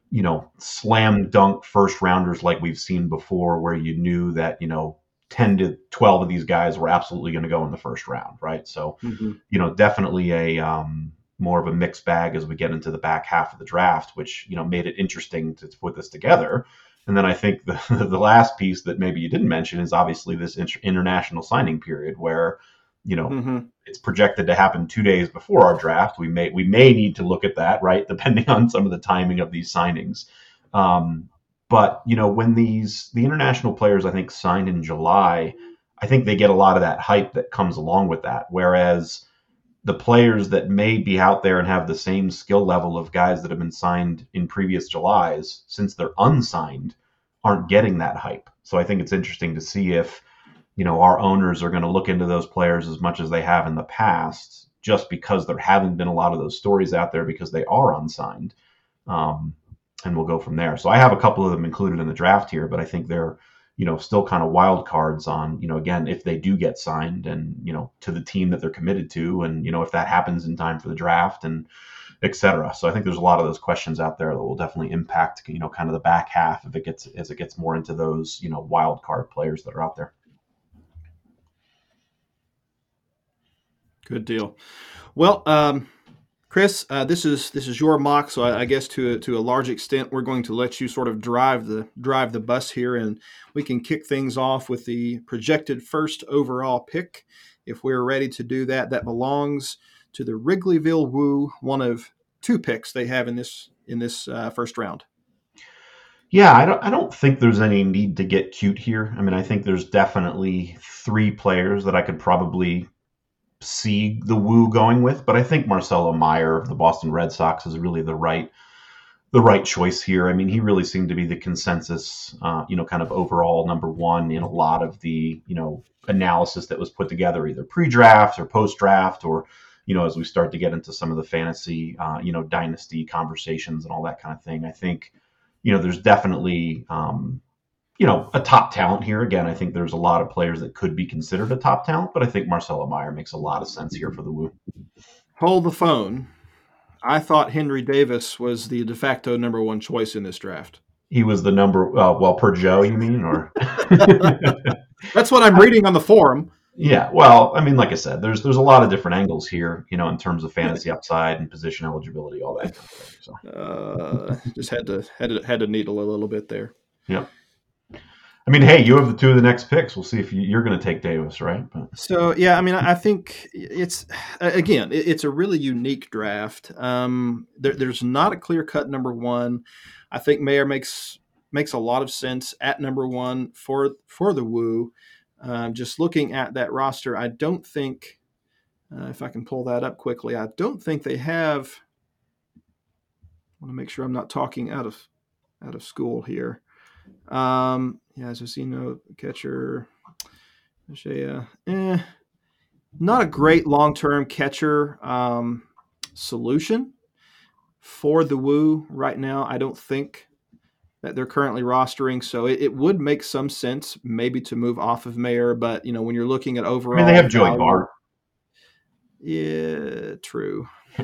you know, slam dunk first rounders like we've seen before, where you knew that, you know, 10 to 12 of these guys were absolutely going to go in the first round, right? So, mm-hmm. you know, definitely a um, more of a mixed bag as we get into the back half of the draft, which, you know, made it interesting to, to put this together. And then I think the, the last piece that maybe you didn't mention is obviously this inter- international signing period where, you know, mm-hmm. it's projected to happen two days before our draft. We may we may need to look at that, right, depending on some of the timing of these signings. Um, but you know, when these the international players, I think, signed in July, I think they get a lot of that hype that comes along with that. Whereas the players that may be out there and have the same skill level of guys that have been signed in previous Julys, since they're unsigned, aren't getting that hype. So I think it's interesting to see if you know, our owners are going to look into those players as much as they have in the past, just because there haven't been a lot of those stories out there because they are unsigned. Um, and we'll go from there. So I have a couple of them included in the draft here, but I think they're, you know, still kind of wild cards on, you know, again, if they do get signed and, you know, to the team that they're committed to, and, you know, if that happens in time for the draft and, et cetera. So I think there's a lot of those questions out there that will definitely impact, you know, kind of the back half if it gets as it gets more into those, you know, wild card players that are out there. Good deal. Well, um, Chris, uh, this is this is your mock, so I, I, guess to a, to a large extent, we're going to let you sort of drive the drive the bus here, and we can kick things off with the projected first overall pick. If we're ready to do that, that belongs to the Wrigleyville Woo, one of two picks they have in this in this uh, first round. Yeah, I don't I don't think there's any need to get cute here. I mean, I think there's definitely three players that I could probably see the woo going with, but I think Marcelo Mayer of the Boston Red Sox is really the right the right choice here. I mean, he really seemed to be the consensus, uh, you know, kind of overall number one in a lot of the you know analysis that was put together, either pre-draft or post-draft, or you know, as we start to get into some of the fantasy, uh, you know, dynasty conversations and all that kind of thing. I think, you know, there's definitely um, you know, a top talent here. Again, I think there's a lot of players that could be considered a top talent, but I think Marcelo Mayer makes a lot of sense here for the Woo. Hold the phone. I thought Henry Davis was the de facto number one choice in this draft. He was the number, uh, well, per Joe, you mean, or that's what I'm reading on the forum. Yeah, well, I mean, like I said, there's there's a lot of different angles here, you know, in terms of fantasy upside and position eligibility, all that. Kind of thing, so uh, just had to had to had to needle a little bit there. Yeah. I mean, hey, you have the two of the next picks. We'll see if you, are going to take Davis, right? But. So yeah, I mean, I think it's again, it's a really unique draft. Um, there, there's not a clear cut number one. I think Mayer makes makes a lot of sense at number one for for the Woo. Um, just looking at that roster, I don't think, uh, if I can pull that up quickly, I don't think they have. I want to make sure I'm not talking out of out of school here. Um, yeah, Zosino, catcher, Shea, eh, not a great long term catcher um, solution for the Woo right now. I don't think that they're currently rostering. So it, it, would make some sense maybe to move off of Mayer, but you know when you're looking at overall, I mean, they have Joey Bart. Yeah, true.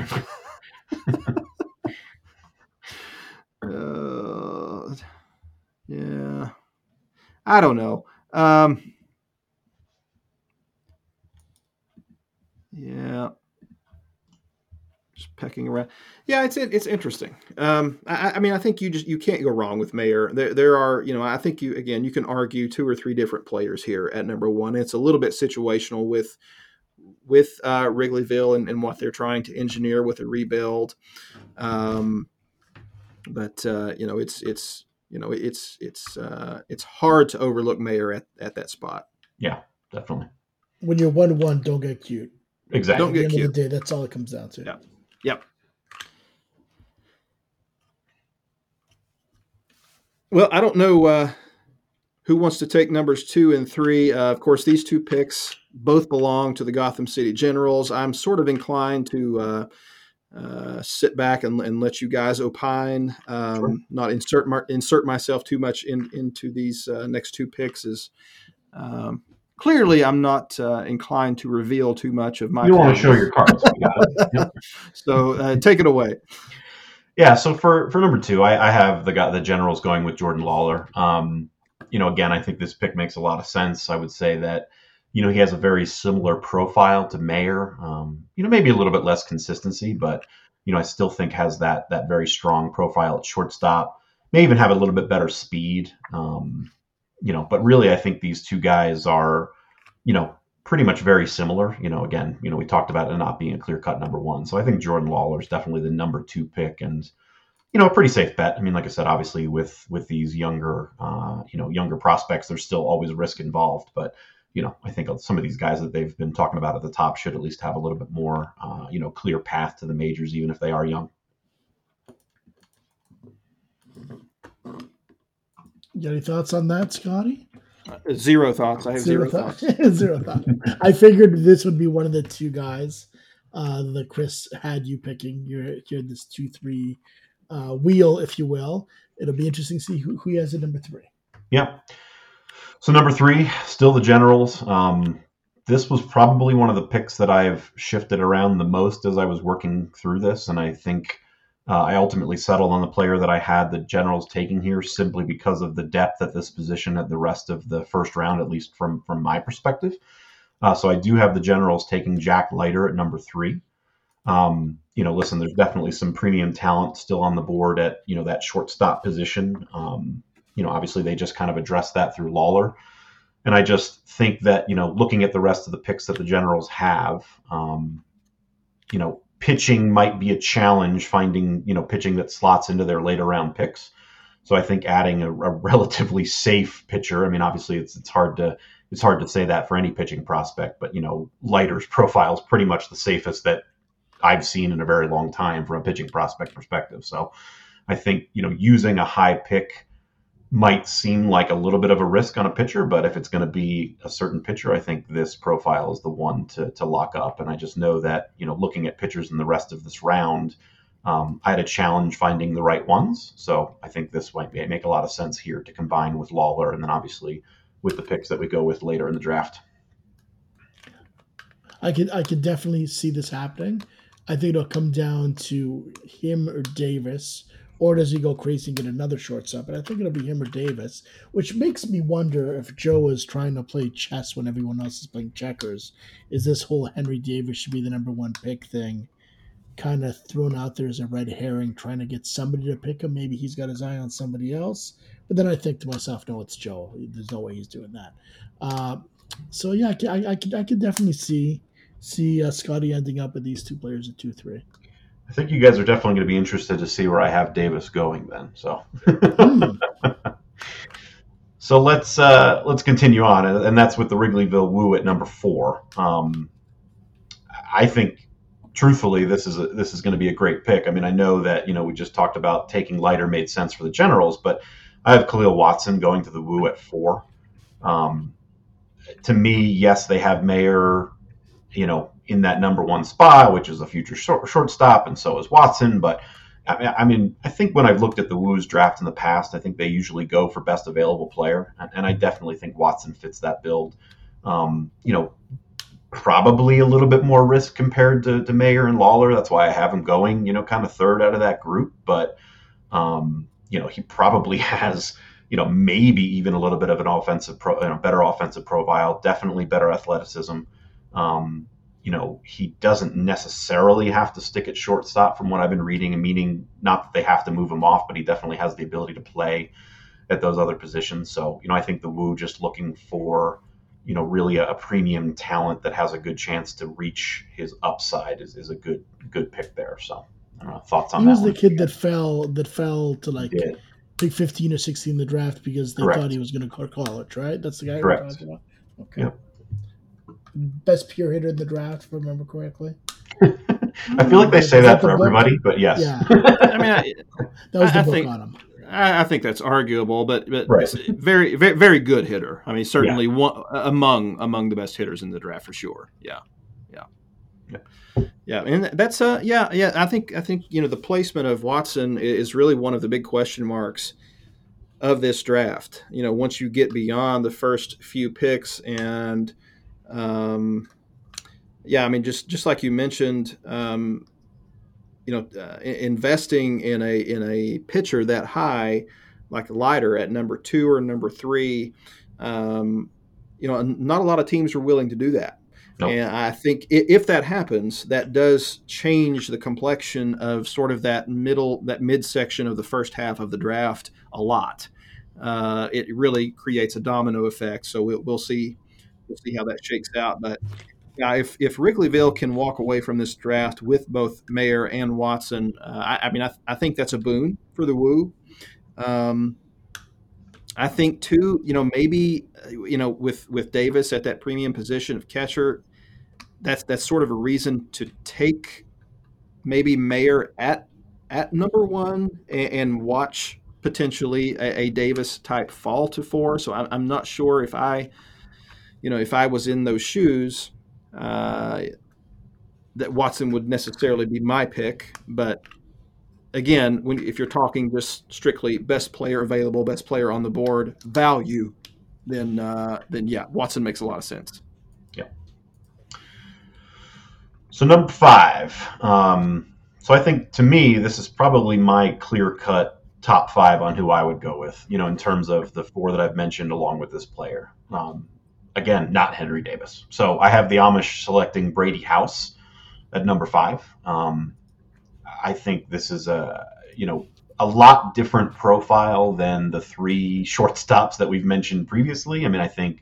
uh, yeah, I don't know. Um, yeah, just pecking around. Yeah, it's it's interesting. Um, I, I, mean, I think you just you can't go wrong with Mayer. There there are you know I think you again you can argue two or three different players here at number one. It's a little bit situational with with uh, Wrigleyville and, and what they're trying to engineer with a rebuild. Um, but uh, you know it's it's you know it's it's uh, it's hard to overlook Mayer at, at that spot. Yeah, definitely. When you're one one, don't get cute. Exactly. Don't get cute. Day, that's all it comes down to. Yep. Yep. Well, I don't know uh, who wants to take numbers two and three. Uh, of course, these two picks both belong to the Gotham City Generals. I'm sort of inclined to uh, sit back and, and, let you guys opine, um, sure. not insert insert myself too much in, into these uh, next two picks. Is um, clearly I'm not uh, inclined to reveal too much of my. You want to show your cards. so uh, take it away. Yeah. So for for number two, I, I have the guy the Generals going with Jordan Lawlar. Um, you know, again, I think this pick makes a lot of sense. I would say that. You know, he has a very similar profile to Mayer. Um, you know, maybe a little bit less consistency, but you know, I still think has that that very strong profile at shortstop. May even have a little bit better speed. Um, you know, but really, I think these two guys are, you know, pretty much very similar. You know, again, you know, we talked about it not being a clear cut number one. So I think Jordan Lawlar is definitely the number two pick and, you know, a pretty safe bet. I mean, like I said, obviously with with these younger, uh, you know, younger prospects, there's still always risk involved. But you know, I think some of these guys that they've been talking about at the top should at least have a little bit more, uh, you know, clear path to the majors, even if they are young. You got any thoughts on that, Scotty? Uh, zero thoughts. I have zero, zero thoughts. zero thoughts. I figured this would be one of the two guys uh, that Chris had you picking. You're, you're this two three uh, wheel, if you will. It'll be interesting to see who, who he has at number three. Yeah. So number three, still the Generals. Um, this was probably one of the picks that I've shifted around the most as I was working through this, and I think uh, I ultimately settled on the player that I had the Generals taking here simply because of the depth at this position at the rest of the first round, at least from from my perspective. Uh, so I do have the Generals taking Jack Leiter at number three. Um, you know, listen, there's definitely some premium talent still on the board at you know that shortstop position. Um, you know, obviously they just kind of addressed that through Lawlar. And I just think that, you know, looking at the rest of the picks that the Generals have, um, you know, pitching might be a challenge finding you know pitching that slots into their later round picks. So I think adding a, a, relatively safe pitcher. I mean, obviously it's it's hard to it's hard to say that for any pitching prospect, but you know, Leiter's profile is pretty much the safest that I've seen in a very long time from a pitching prospect perspective. So I think you know using a high pick might seem like a little bit of a risk on a pitcher, but if it's going to be a certain pitcher, I think this profile is the one to, to lock up. And I just know that, you know, looking at pitchers in the rest of this round, Um, I had a challenge finding the right ones, so I think this might make a lot of sense here to combine with Lawlar, and then obviously with the picks that we go with later in the draft. I could I could definitely see this happening. I think it'll come down to him or Davis, or does he go crazy and get another shortstop? But I think it'll be him or Davis, which makes me wonder if Joe is trying to play chess when everyone else is playing checkers. Is this whole Henry Davis should be the number one pick thing kind of thrown out there as a red herring, trying to get somebody to pick him? Maybe he's got his eye on somebody else. But then I think to myself, no, it's Joe. There's no way he's doing that. Uh, so yeah, I, I, I, could I could definitely see see uh, Scotty ending up with these two players at two three. I think you guys are definitely going to be interested to see where I have Davis going then. So, so let's uh, let's continue on, and that's with the Wrigleyville Woo at number four. Um, I think, truthfully, this is a, this is going to be a great pick. I mean, I know that you know we just talked about taking Leiter made sense for the Generals, but I have Khalil Watson going to the Woo at four. Um, to me, yes, they have Mayer, you know, in that number one spot, which is a future short, shortstop, and so is Watson. But I mean, I think when I've looked at the Woos draft in the past, I think they usually go for best available player, and, I definitely think Watson fits that build. Um, you know, probably a little bit more risk compared to, to Mayer and Lawlar. That's why I have him going, you know, kind of third out of that group. But um, you know, he probably has you know, maybe even a little bit of an offensive, pro, you know, better offensive profile, definitely better athleticism. Um, you know, he doesn't necessarily have to stick at shortstop from what I've been reading, and meaning not that they have to move him off, but he definitely has the ability to play at those other positions. So, you know, I think the Woo just looking for, you know, really a, a premium talent that has a good chance to reach his upside is, is a good good pick there. So, I don't know, thoughts on he that? was the kid that fell that fell to like pick 15 or 16 in the draft because they Correct. thought he was going to call college, right? That's the guy Correct. we're talking about. Okay. Yep best pure hitter in the draft, if I remember correctly. I feel like they say that, that for everybody, but yes. Yeah. I mean, I, that was the I book think, on him. I, think that's arguable, but but right. very, very very good hitter. I mean, certainly yeah. one among among the best hitters in the draft for sure. Yeah, yeah, yeah, yeah. And that's uh, yeah, yeah. I think I think you know the placement of Watson is really one of the big question marks of this draft. You know, once you get beyond the first few picks and um, yeah, I mean, just just like you mentioned, um, you know, uh, investing in a in a pitcher that high, like a Leiter at number two or number three, um, you know, not a lot of teams are willing to do that. Nope. And I think if that happens, that does change the complexion of sort of that middle, that midsection of the first half of the draft a lot. Uh, it really creates a domino effect. So we'll, we'll see we'll see how that shakes out. But yeah, if if Wrigleyville can walk away from this draft with both Mayer and Watson, uh, I, I, mean, I, I, think that's a boon for the Woo. Um, I think too, you know, maybe you know with with Davis at that premium position of catcher, that's that's sort of a reason to take maybe Mayer at at number one and, and watch potentially a, a, Davis type fall to four. So I'm, I'm not sure if I you know, if I was in those shoes, uh, that Watson would necessarily be my pick. But again, when if you're talking just strictly best player available, best player on the board, value, then uh, then yeah, Watson makes a lot of sense. Yeah. So number five. Um, so I think to me, this is probably my clear cut top five on who I would go with. You know, in terms of the four that I've mentioned along with this player. Um, again, not Henry Davis. So I have the Amish selecting Brady House at number five. Um, I think this is a you know a lot different profile than the three shortstops that we've mentioned previously. I mean, I think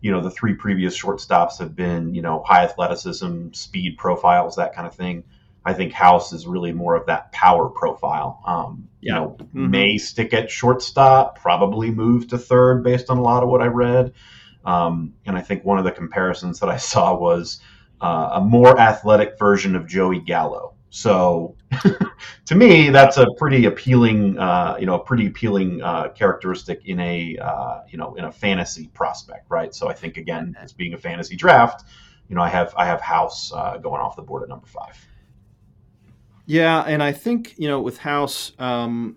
you know the three previous shortstops have been you know high athleticism, speed profiles, that kind of thing. I think House is really more of that power profile. Um, yeah. You know, mm-hmm. may stick at shortstop, probably move to third based on a lot of what I read. Um, and I think one of the comparisons that I saw was uh, a more athletic version of Joey Gallo. So, to me, that's a pretty appealing, uh, you know, a pretty appealing uh, characteristic in a, uh, you know, in a fantasy prospect, right? So, I think again, as being a fantasy draft, you know, I have I have House uh, going off the board at number five. Yeah, and I think you know with House, um,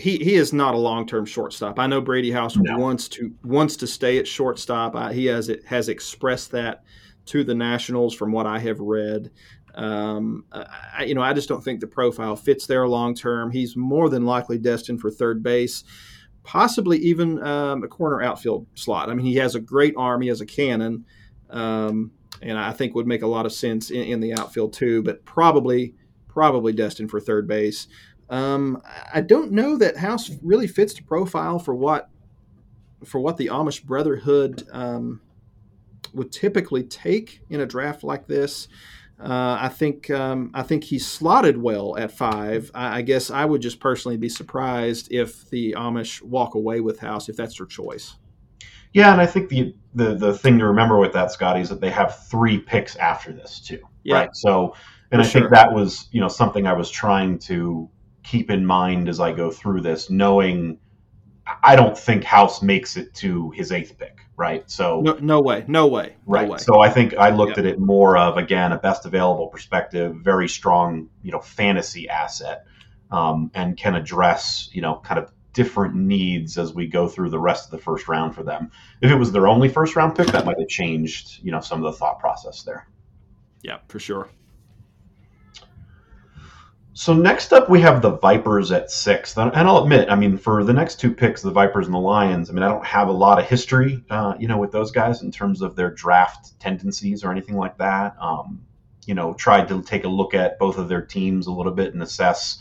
he he is not a long term shortstop. I know Brady House no. wants to wants to stay at shortstop. I, he has it has expressed that to the Nationals from what I have read. Um, I, you know, I just don't think the profile fits there long term. He's more than likely destined for third base, possibly even um, a corner outfield slot. I mean, he has a great arm. He has a cannon, um, and I think would make a lot of sense in, in the outfield too. But probably probably destined for third base. Um, I don't know that House really fits the profile for what for what the Amish Brotherhood um, would typically take in a draft like this. Uh, I think um, I think he's slotted well at five. I, I, guess I would just personally be surprised if the Amish walk away with House if that's their choice. Yeah, and I think the the the thing to remember with that, Scotty, is that they have three picks after this too. Yeah. Right. So, and For I sure. think that was you know something I was trying to keep in mind as I go through this, knowing I don't think House makes it to his eighth pick, right? So no, no way, no way, no right. Way. So I think I looked yep. at it more of again a best available perspective, very strong, you know, fantasy asset, um, and can address you know kind of different needs as we go through the rest of the first round for them. If it was their only first round pick, that might have changed you know some of the thought process there. Yeah, for sure. So next up, we have the Vipers at sixth, and I'll admit, I mean, for the next two picks, the Vipers and the Lions, I mean, I don't have a lot of history, uh, you know, with those guys in terms of their draft tendencies or anything like that. Um, you know, tried to take a look at both of their teams a little bit and assess,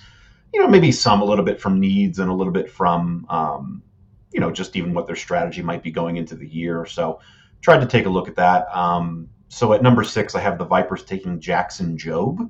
you know, maybe some a little bit from needs and a little bit from, um, you know, just even what their strategy might be going into the year. So tried to take a look at that. Um, so at number six, I have the Vipers taking Jackson Jobe.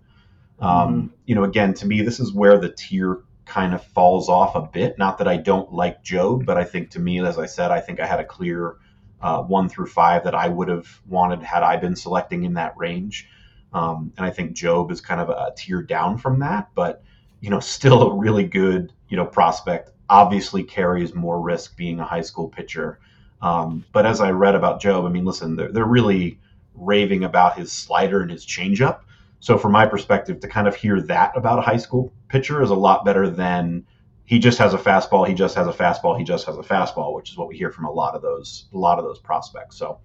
Um, mm-hmm. You know, again, to me, this is where the tier kind of falls off a bit. Not that I don't like Jobe, but I think to me, as I said, I think I had a clear uh, one through five that I would have wanted had I been selecting in that range. Um, and I think Jobe is kind of a tier down from that, but you know, still a really good you know prospect. Obviously, carries more risk being a high school pitcher. Um, but as I read about Jobe, I mean, listen, they're, they're really raving about his slider and his changeup. So from my perspective, to kind of hear that about a high school pitcher is a lot better than he just has a fastball, he just has a fastball, he just has a fastball, which is what we hear from a lot of those a lot of those prospects. So,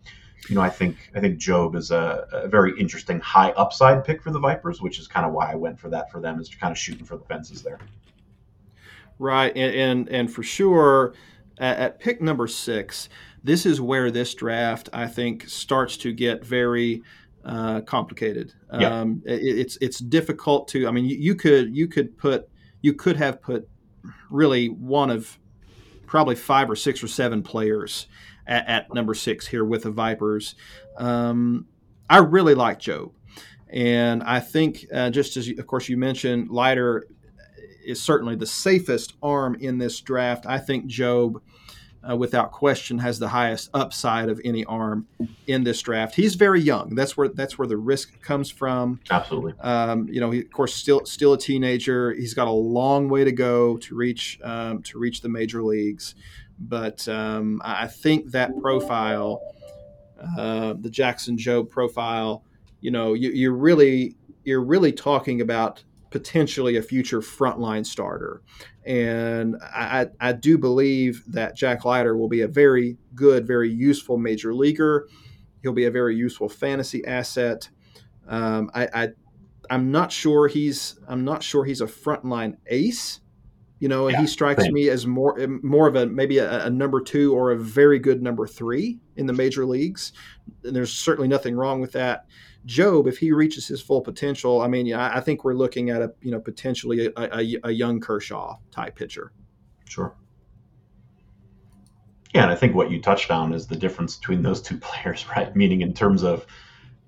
you know, I think I think Jobe is a, a very interesting high upside pick for the Vipers, which is kind of why I went for that for them is kind of shooting for the fences there. Right, and and, and for sure, at, at pick number six, this is where this draft I think starts to get very uh, complicated. Yeah. Um, it, it's it's difficult to. I mean, you, you, could you could put you could have put really one of probably five or six or seven players at, at number six here with the Vipers. Um, I really like Jobe, and I think uh, just as you, of course you mentioned, Leiter is certainly the safest arm in this draft. I think Jobe uh, without question, has the highest upside of any arm in this draft. He's very young. That's where that's where the risk comes from. Absolutely. Um, you know, he, of course, still still a teenager. He's got a long way to go to reach um, to reach the major leagues. But um, I think that profile, uh, the Jackson Jobe profile, you know, you, you're really you're really talking about potentially a future frontline starter. And I, I do believe that Jack Leiter will be a very good, very useful major leaguer. He'll be a very useful fantasy asset. Um, I, I I'm not sure he's I'm not sure he's a frontline ace. You know, yeah, he strikes same. me as more more of a maybe a, a, number two or a very good number three in the major leagues. And there's certainly nothing wrong with that. Jobe, if he reaches his full potential, I mean, I, I think we're looking at a you know potentially a, a, a, young Kershaw type pitcher. Sure. Yeah, and I think what you touched on is the difference between those two players, right? Meaning in terms of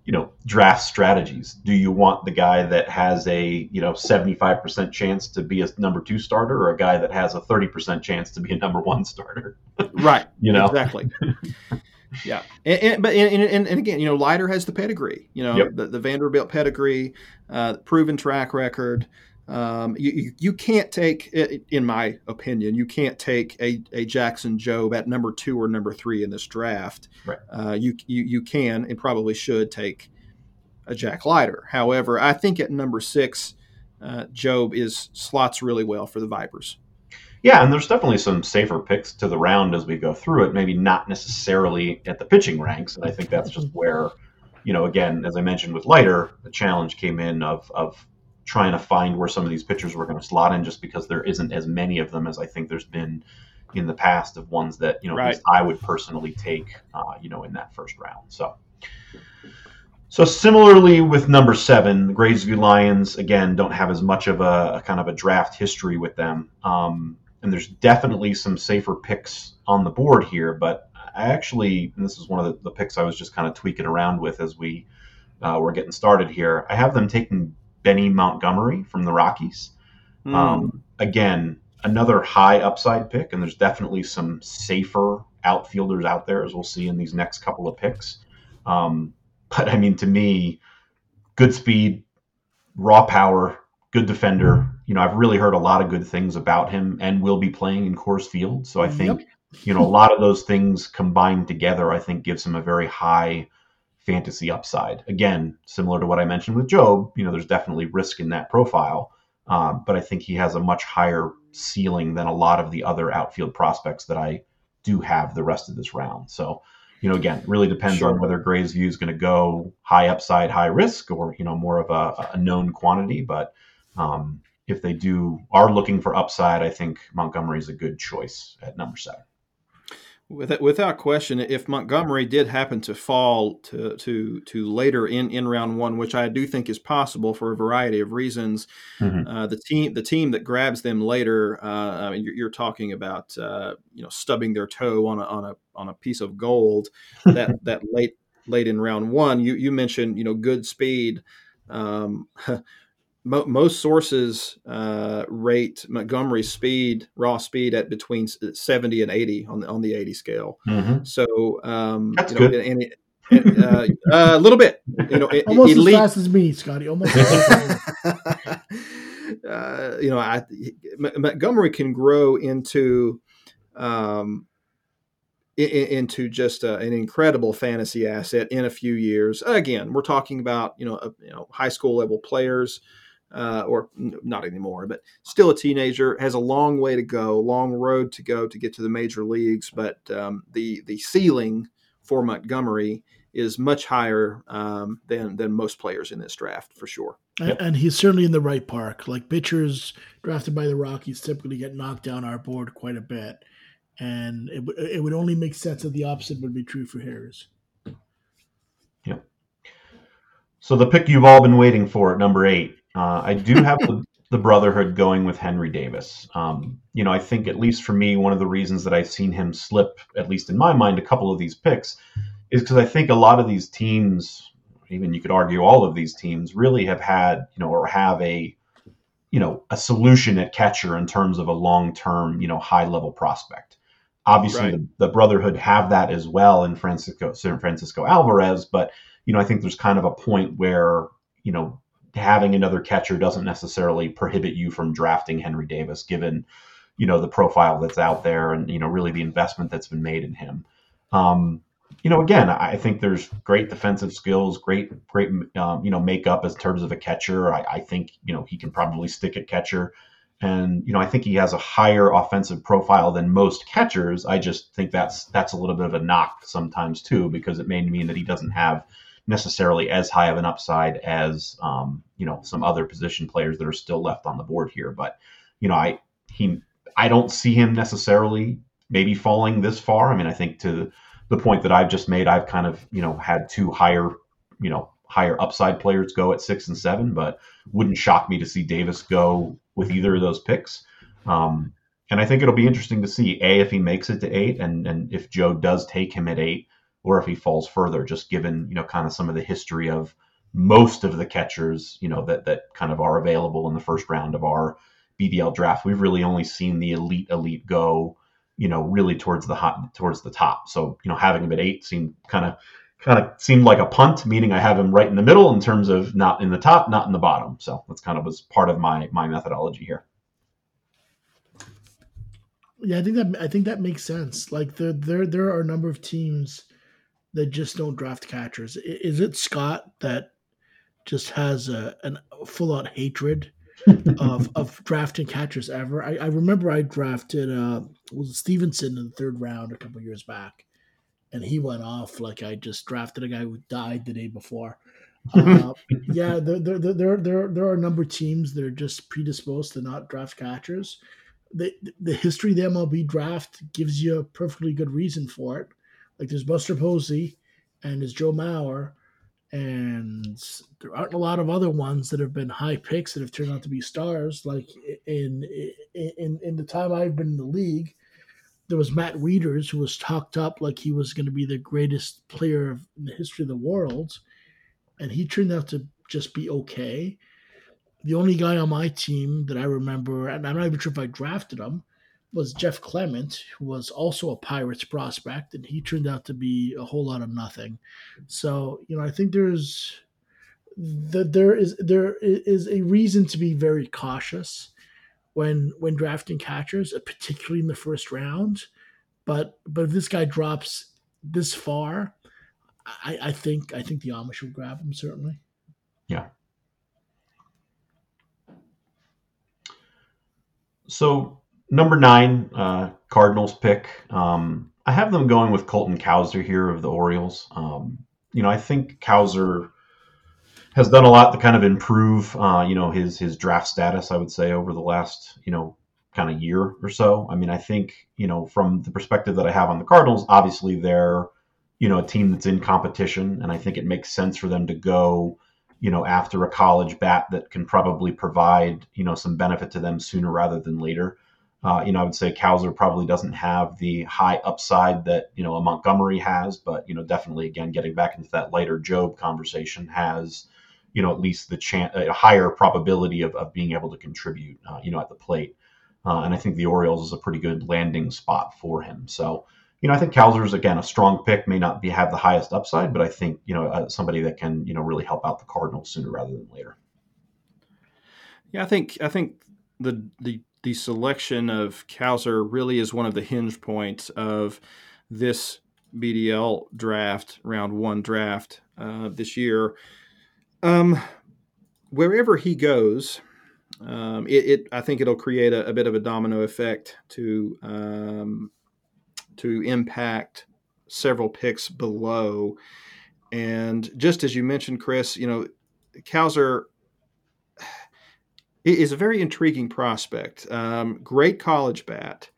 you know draft strategies. Do you want the guy that has a you know seventy five percent chance to be a number two starter, or a guy that has a thirty percent chance to be a number one starter? right. you know exactly. Yeah, and, and but and, and, and, again, you know, Leiter has the pedigree. You know, yep. the, the Vanderbilt pedigree, uh, proven track record. Um, you, you, can't take, in my opinion, you can't take a, a Jackson Jobe at number two or number three in this draft. Right. Uh, you, you you can and probably should take a Jack Leiter. However, I think at number six, uh, Jobe is slots really well for the Vipers. Yeah, and there's definitely some safer picks to the round as we go through it. Maybe not necessarily at the pitching ranks, and I think that's just where, you know, again, as I mentioned with Leiter, the challenge came in of of trying to find where some of these pitchers were going to slot in, just because there isn't as many of them as I think there's been in the past of ones that you know right. I would personally take, uh, you know, in that first round. So. So similarly with number seven, the Graysview Lions again don't have as much of a, a kind of a draft history with them. Um, and there's definitely some safer picks on the board here. But I actually, and this is one of the, the picks I was just kind of tweaking around with as we uh, were getting started here. I have them taking Benny Montgomery from the Rockies. Mm. Um, again, another high upside pick, and there's definitely some safer outfielders out there, as we'll see in these next couple of picks. Um, but I mean, to me, good speed, raw power, good defender, you know, I've really heard a lot of good things about him and will be playing in Coors Field. So I think, yep. you know, a lot of those things combined together, I think gives him a very high fantasy upside. Again, similar to what I mentioned with Jobe, you know, there's definitely risk in that profile. Um, but I think he has a much higher ceiling than a lot of the other outfield prospects that I do have the rest of this round. So, you know, again, really depends sure. on whether Graysview is going to go high upside, high risk, or you know, more of a, a known quantity. But um, if they do are looking for upside, I think Montgomery is a good choice at number seven. Without question, if Montgomery did happen to fall to to to later in, in round one, which I do think is possible for a variety of reasons, mm-hmm. uh, the team the team that grabs them later, uh, I mean, you're, you're talking about uh, you know stubbing their toe on a on a on a piece of gold that that late late in round one. You you mentioned you know good speed. Um, mo- most sources uh, rate Montgomery's speed, raw speed, at between seventy and eighty on the on the eighty scale. Mm-hmm. So um, that's you know, good. And, and, uh, a little bit, you know, almost elite. as fast as me, Scotty. Almost. uh, you know, I, Montgomery can grow into um, into just a, an incredible fantasy asset in a few years. Again, we're talking about you know a, you know high school level players uh, or not anymore, but still a teenager, has a long way to go, long road to go to get to the major leagues. But um, the the ceiling for Montgomery is much higher um, than than most players in this draft for sure. Yep. And he's certainly in the right park. Like pitchers drafted by the Rockies typically get knocked down our board quite a bit, and it, it would only make sense that the opposite would be true for Harris. Yep. So the pick you've all been waiting for at number eight uh, I do have the, the, brotherhood going with Henry Davis. Um, you know, I think at least for me, one of the reasons that I've seen him slip, at least in my mind, a couple of these picks, is because I think a lot of these teams, even you could argue all of these teams, really have had, you know, or have a, you know, a solution at catcher in terms of a long-term, you know, high-level prospect. Obviously, right. the, the Brotherhood have that as well in Francisco, San Francisco Alvarez, but you know, I think there's kind of a point where you know having another catcher doesn't necessarily prohibit you from drafting Henry Davis, given you know the profile that's out there and you know really the investment that's been made in him. Um, you know, again, I think there's great defensive skills, great, great, um, you know, makeup as terms of a catcher. I, I, think you know he can probably stick at catcher, and you know I think he has a higher offensive profile than most catchers. I just think that's that's a little bit of a knock sometimes too, because it may mean that he doesn't have necessarily as high of an upside as um, you know some other position players that are still left on the board here. But you know, I he I don't see him necessarily maybe falling this far. I mean, I think to the point that I've just made, I've kind of you know had two higher you know higher upside players go at six and seven, but wouldn't shock me to see Davis go with either of those picks. Um, and I think it'll be interesting to see a if he makes it to eight, and and if Joe does take him at eight, or if he falls further, just given you know kind of some of the history of most of the catchers you know that that kind of are available in the first round of our BDL draft. We've really only seen the elite elite go you know really towards the hot towards the top. So you know having him at eight seemed kind of kind of seemed like a punt, meaning I have him right in the middle in terms of not in the top, not in the bottom. So that's kind of was part of my my methodology here. Yeah, I think that I think that makes sense. Like there there there are a number of teams that just don't draft catchers? Is it Scott that just has a, an full out hatred of of drafting catchers ever. I, I remember I drafted uh was Stephenson in the third round a couple years back, and he went off like I just drafted a guy who died the day before. Uh, yeah, there, there, there, there, there are a number of teams that are just predisposed to not draft catchers. The, the history of the MLB draft gives you a perfectly good reason for it. Like there's Buster Posey and there's Joe Mauer, and there aren't a lot of other ones that have been high picks that have turned out to be stars. Like in in in the time I've been in the league, there was Matt Wieters who was talked up like he was going to be the greatest player in the history of the world, and he turned out to just be okay. The only guy on my team that I remember, and I'm not even sure if I drafted him, was Jeff Clement, who was also a Pirates prospect, and he turned out to be a whole lot of nothing. So, you know, I think there's that there is there is a reason to be very cautious when when drafting catchers, uh, particularly in the first round. But but if this guy drops this far, I, I think I think the Amish will grab him certainly. Yeah. So number nine, uh, Cardinals pick. Um, I have them going with Colton Cowser here of the Orioles. Um, you know, I think Cowser has done a lot to kind of improve, uh, you know, his his draft status. I would say over the last, you know, kind of year or so. I mean, I think you know, from the perspective that I have on the Cardinals, obviously they're, you know, a team that's in competition, and I think it makes sense for them to go, you know, after a college bat that can probably provide, you know, some benefit to them sooner rather than later. Uh, you know, I would say Cowser probably doesn't have the high upside that you know a Montgomery has, but you know, definitely again getting back into that Leiter Jobe conversation has, you know, at least the chance a higher probability of, of being able to contribute, uh, you know, at the plate. Uh, and I think the Orioles is a pretty good landing spot for him. So, you know, I think Cowser is again a strong pick. May not be have the highest upside, but I think you know uh, somebody that can you know really help out the Cardinals sooner rather than later. Yeah, I think I think the the the selection of Cowser really is one of the hinge points of this BDL draft, round one draft uh, this year. Um, wherever he goes, um, it, it, I think it'll create a, a, bit of a domino effect to um, to impact several picks below. And just as you mentioned, Chris, you know, Cowser is a very intriguing prospect. Um, great college bat,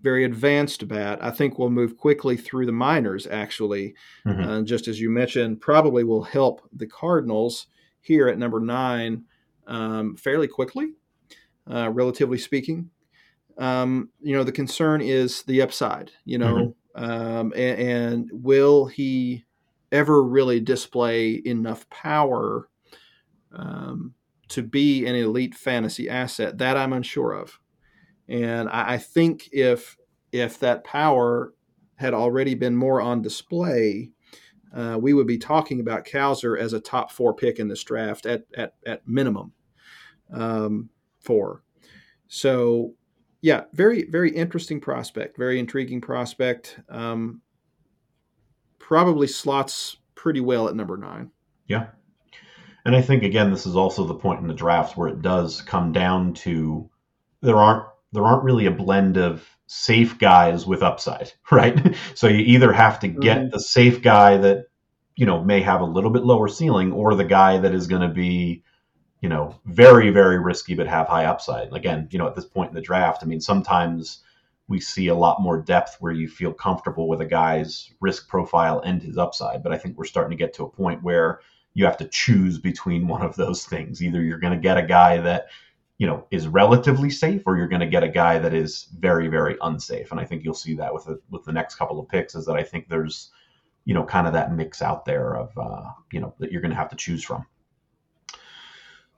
very advanced bat. I think will move quickly through the minors, actually. Mm-hmm. Uh, just as you mentioned, probably will help the Cardinals here at number nine um, fairly quickly, uh, relatively speaking. Um, you know, the concern is the upside, you know, mm-hmm. um, and, and, will he ever really display enough power um, to be an elite fantasy asset. That I'm unsure of, and I, I think if if that power had already been more on display, uh, we would be talking about Cowser as a top four pick in this draft at at at minimum um, four. So, yeah, very very interesting prospect, very intriguing prospect. Um, probably slots pretty well at number nine. Yeah, and I think again, this is also the point in the draft where it does come down to there aren't there aren't really a blend of safe guys with upside, right? so you either have to get mm-hmm. the safe guy that you know may have a little bit lower ceiling, or the guy that is going to be you know very very risky but have high upside. Again, you know at this point in the draft, I mean sometimes we see a lot more depth where you feel comfortable with a guy's risk profile and his upside. But I think we're starting to get to a point where you have to choose between one of those things. Either you're going to get a guy that you know is relatively safe, or you're going to get a guy that is very very unsafe. And I think you'll see that with the, with the next couple of picks is that I think there's you know kind of that mix out there of uh, you know that you're going to have to choose from.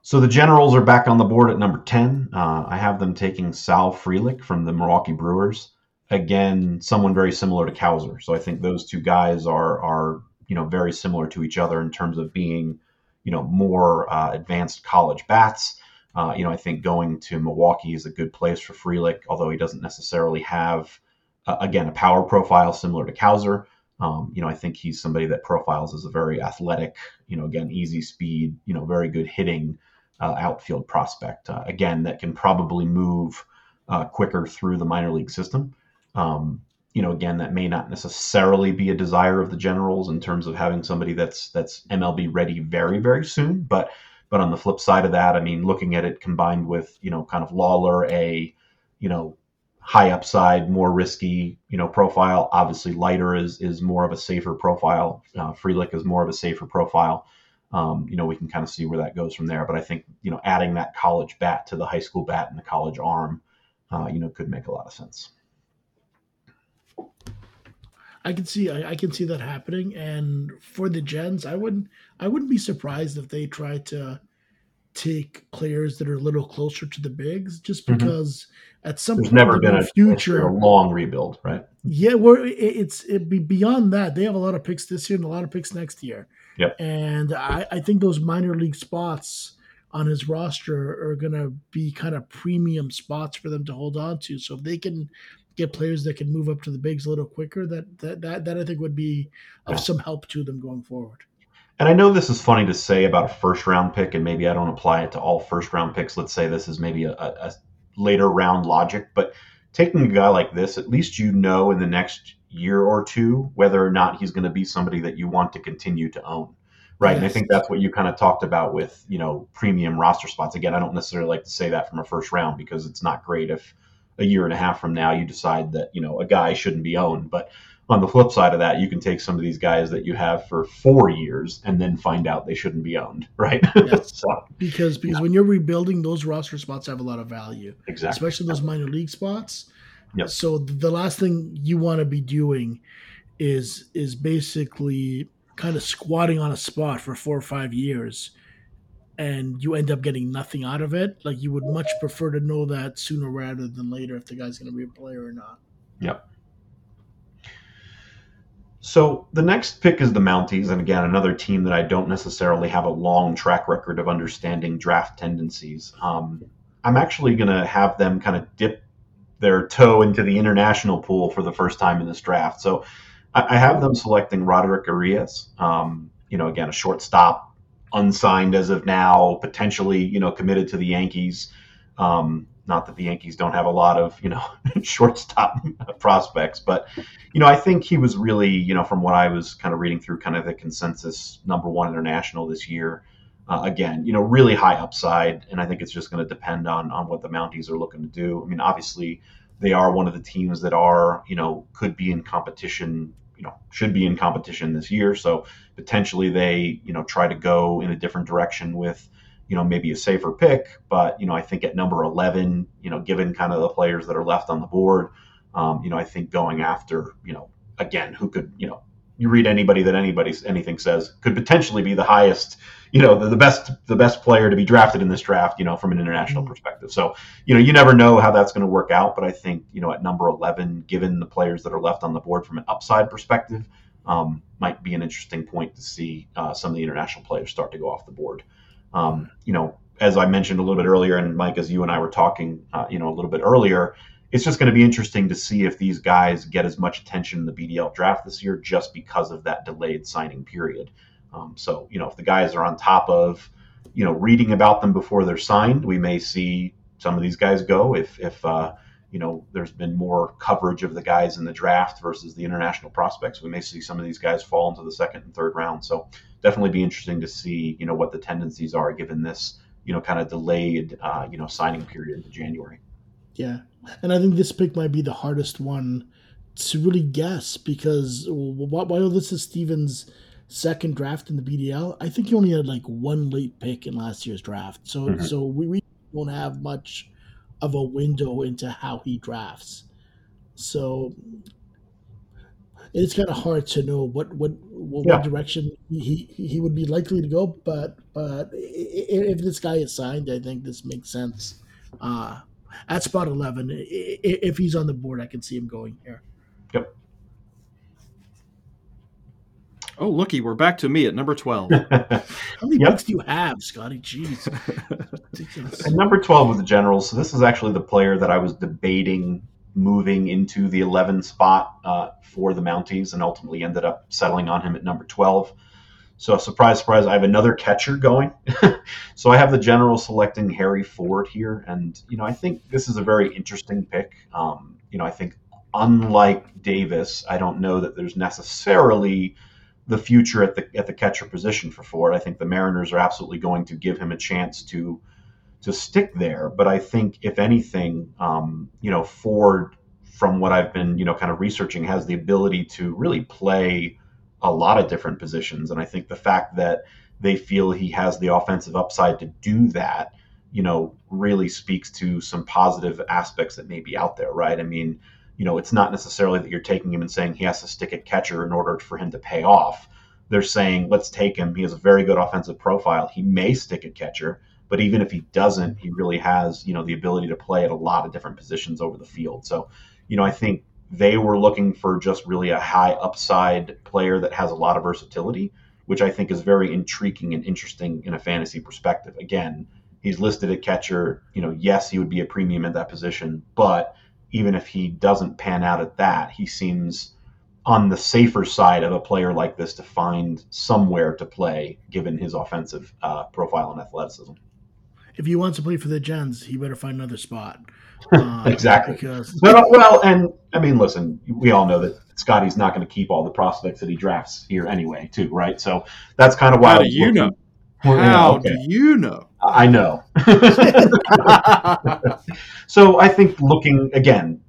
So the Generals are back on the board at number 10. Uh, I have them taking Sal Frelick from the Milwaukee Brewers. Again, someone very similar to Cowser. So I think those two guys are are you know very similar to each other in terms of being you know more uh, advanced college bats. Uh, you know, I think going to Milwaukee is a good place for Frelick, although he doesn't necessarily have uh, again a power profile similar to Cowser. Um, you know, I think he's somebody that profiles as a very athletic, you know, again, easy speed, you know, very good hitting uh, outfield prospect. Uh, again, that can probably move uh, quicker through the minor league system. Um, you know, again, that may not necessarily be a desire of the Generals in terms of having somebody that's that's MLB ready very very soon. But but on the flip side of that, I mean, looking at it combined with you know kind of Lawlar, a you know high upside, more risky, you know, profile. Obviously, Leiter is is more of a safer profile. Uh, Frelick is more of a safer profile. Um, you know, we can kind of see where that goes from there. But I think you know, adding that college bat to the high school bat and the college arm, uh, you know, could make a lot of sense. I can see I, I, can see that happening. And for the gens, I wouldn't I wouldn't be surprised if they try to take players that are a little closer to the bigs, just mm-hmm. because mm-hmm. at some There's point never been a, future a long rebuild, right? Yeah, well, it, it's it be beyond that. They have a lot of picks this year and a lot of picks next year. Yep. And I, I think those minor league spots on his roster are going to be kind of premium spots for them to hold on to. So if they can get players that can move up to the bigs a little quicker, that that that, that I think would be of some help to them going forward. And I know this is funny to say about a first round pick, and maybe I don't apply it to all first round picks. Let's say this is maybe a, a later round logic, but taking a guy like this, at least you know in the next year or two whether or not he's going to be somebody that you want to continue to own right yes. and i think that's what you kind of talked about with you know premium roster spots again i don't necessarily like to say that from a first round because it's not great if a year and a half from now you decide that you know a guy shouldn't be owned but on the flip side of that you can take some of these guys that you have for four years and then find out they shouldn't be owned right yes. so, because because yeah. when you're rebuilding those roster spots have a lot of value exactly especially those minor league spots yep. so the last thing you want to be doing is is basically kind of squatting on a spot for four or five years and you end up getting nothing out of it, like you would much prefer to know that sooner rather than later if the guy's going to be a player or not. Yep. So the next pick is the Mounties, and again, another team that I don't necessarily have a long track record of understanding draft tendencies. Um, I'm actually going to have them kind of dip their toe into the international pool for the first time in this draft. So I, I have them selecting Roderick Arias. Um, you know, again, a shortstop, unsigned as of now, potentially, you know, committed to the Yankees. Um, not that the Yankees don't have a lot of, you know, shortstop prospects, but, you know, I think he was really, you know, from what I was kind of reading through kind of the consensus number one international this year. Uh, again, you know, really high upside, and I think it's just going to depend on on what the Mounties are looking to do. I mean, obviously, they are one of the teams that are, you know, could be in competition you know should be in competition this year. So potentially they you know try to go in a different direction with you know maybe a safer pick. But you know I think at number 11, you know given kind of the players that are left on the board, um, you know I think going after you know again who could you know you read anybody that anybody's anything says could potentially be the highest you know the, the, best the best player to be drafted in this draft you know from an international mm-hmm. perspective so you know you never know how that's going to work out but i think you know at number 11 given the players that are left on the board from an upside perspective um, might be an interesting point to see uh, some of the international players start to go off the board um, you know as i mentioned a little bit earlier and mike as you and i were talking uh, you know a little bit earlier it's just going to be interesting to see if these guys get as much attention in the BDL draft this year just because of that delayed signing period. Um, so, you know, if the guys are on top of, you know, reading about them before they're signed, we may see some of these guys go. If, if uh, you know, there's been more coverage of the guys in the draft versus the international prospects, we may see some of these guys fall into the second and third round. So, definitely be interesting to see, you know, what the tendencies are given this, you know, kind of delayed, uh, you know, signing period into January. Yeah, and I think this pick might be the hardest one to really guess because while this is Steven's second draft in the BDL, I think he only had like one late pick in last year's draft. So mm-hmm. so we, we don't have much of a window into how he drafts. So it's kind of hard to know what what what, yeah. direction he he would be likely to go. But but if this guy is signed, I think this makes sense. Uh, at spot 11. If he's on the board, I can see him going here. Yep. Oh, looky, we're back to me at number 12. How many yep. picks do you have, Scotty? Jeez. and number 12 with the Generals. So this is actually the player that I was debating moving into the 11 spot uh, for the Mounties and ultimately ended up settling on him at number 12. So surprise, surprise, I have another catcher going. so I have the general selecting Harry Ford here, and you know I think this is a very interesting pick. Um, you know I think unlike Davis, I don't know that there's necessarily the future at the at the catcher position for Ford. I think the Mariners are absolutely going to give him a chance to to stick there. But I think if anything, um, you know, Ford, from what I've been you know kind of researching, has the ability to really play a lot of different positions. And I think the fact that they feel he has the offensive upside to do that, you know, really speaks to some positive aspects that may be out there, right? I mean, you know, it's not necessarily that you're taking him and saying he has to stick at catcher in order for him to pay off. They're saying, let's take him. He has a very good offensive profile. He may stick at catcher, but even if he doesn't, he really has, you know, the ability to play at a lot of different positions over the field. So, you know, I think they were looking for just really a high upside player that has a lot of versatility, which I think is very intriguing and interesting in a fantasy perspective. Again, he's listed at catcher. You know, yes, he would be a premium at that position, but even if he doesn't pan out at that, he seems on the safer side of a player like this to find somewhere to play given his offensive uh, profile and athleticism. If he wants to play for the Gens, he better find another spot. Uh, exactly. Because... Well, well, and I mean, listen, we all know that Scotty's not going to keep all the prospects that he drafts here anyway, too, right? So that's kind of why. How do you know? How okay. do you know? I know. so I think looking again,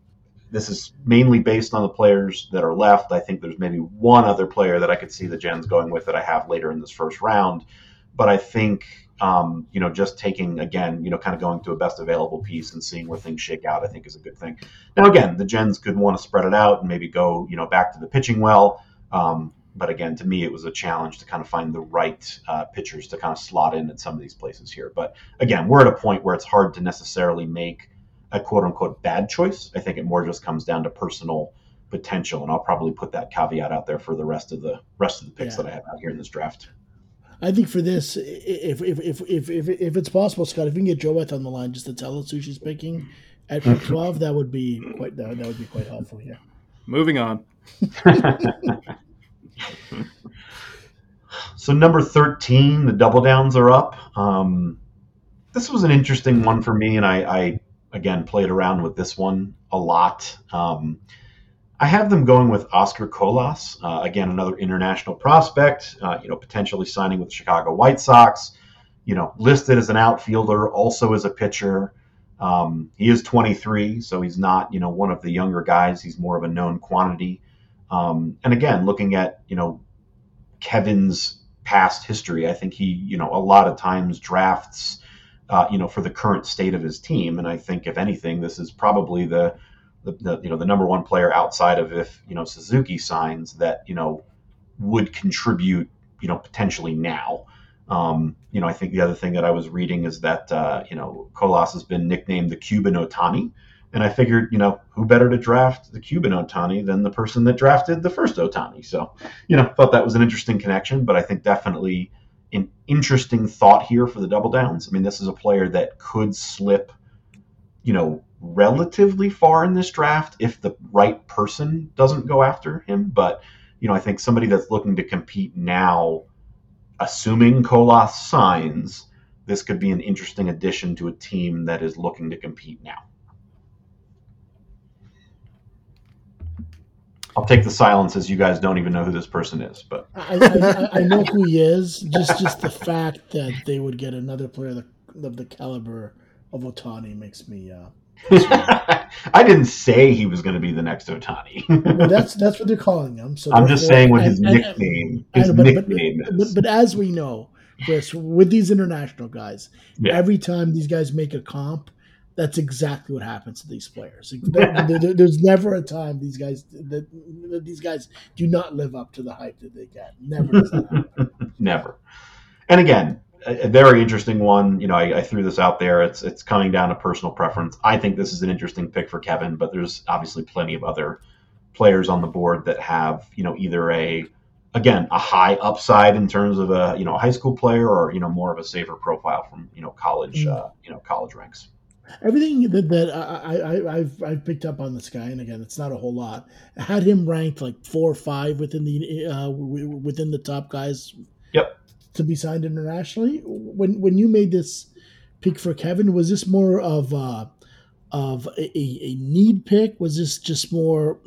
this is mainly based on the players that are left. I think there's maybe one other player that I could see the Gens going with that I have later in this first round. But I think um, you know, just taking again, you know, kind of going to a best available piece and seeing where things shake out, I think is a good thing. Now, again, the Gens could want to spread it out and maybe go, you know, back to the pitching well. Um, but again, to me, it was a challenge to kind of find the right uh, pitchers to kind of slot in at some of these places here. But again, we're at a point where it's hard to necessarily make a quote unquote bad choice. I think it more just comes down to personal potential, and I'll probably put that caveat out there for the rest of the rest of the picks yeah. that I have out here in this draft. I think for this, if if if if if, if it's possible, Scott, if we can get Joette on the line just to tell us who she's picking at pick twelve, that would be quite that, that would be quite helpful here. Moving on. so number thirteen, the double downs are up. Um, this was an interesting one for me, and I, I again played around with this one a lot. Um, I have them going with Oscar Colas, uh, again another international prospect. Uh, you know, potentially signing with the Chicago White Sox. You know, listed as an outfielder, also as a pitcher. Um, he is 23, so he's not you know one of the younger guys. He's more of a known quantity. Um, and again, looking at you know Kevin's past history, I think he you know a lot of times drafts uh, you know for the current state of his team. And I think if anything, this is probably the the, the, you know the number one player outside of if you know Suzuki signs that you know would contribute you know potentially now. Um, you know, I think the other thing that I was reading is that uh, you know Colas has been nicknamed the Cuban Ohtani, and I figured you know who better to draft the Cuban Ohtani than the person that drafted the first Ohtani. So you know, thought that was an interesting connection, but I think definitely an interesting thought here for the double downs. I mean, this is a player that could slip, you know, relatively far in this draft if the right person doesn't go after him. But you know, I think somebody that's looking to compete now, assuming Colas signs, this could be an interesting addition to a team that is looking to compete now. I'll take the silence as you guys don't even know who this person is, but I, I, I know who he is. Just just the fact that they would get another player of the, of the caliber of Ohtani makes me uh, I didn't say he was going to be the next Ohtani. well, that's that's what they're calling him. So I'm just uh, saying what his and, nickname. And, his but, nickname but, is. But, but, as we know, Chris, with these international guys, yeah. every time these guys make a comp, that's exactly what happens to these players. there's never a time these guys that, these guys do not live up to the hype that they get. Never does that happen. never. And again, a, very interesting one. You know, I, I, threw this out there. It's it's coming down to personal preference. I think this is an interesting pick for Kevin, but there's obviously plenty of other players on the board that have you know either a again a high upside in terms of a you know a high school player or you know more of a safer profile from you know college mm. uh, you know college ranks. Everything that, that I, I, have I've picked up on this guy, and again, it's not a whole lot. I had him ranked like four or five within the uh, within the top guys Yep. To be signed internationally. When when you made this pick for Kevin, was this more of uh, of a, a need pick? Was this just more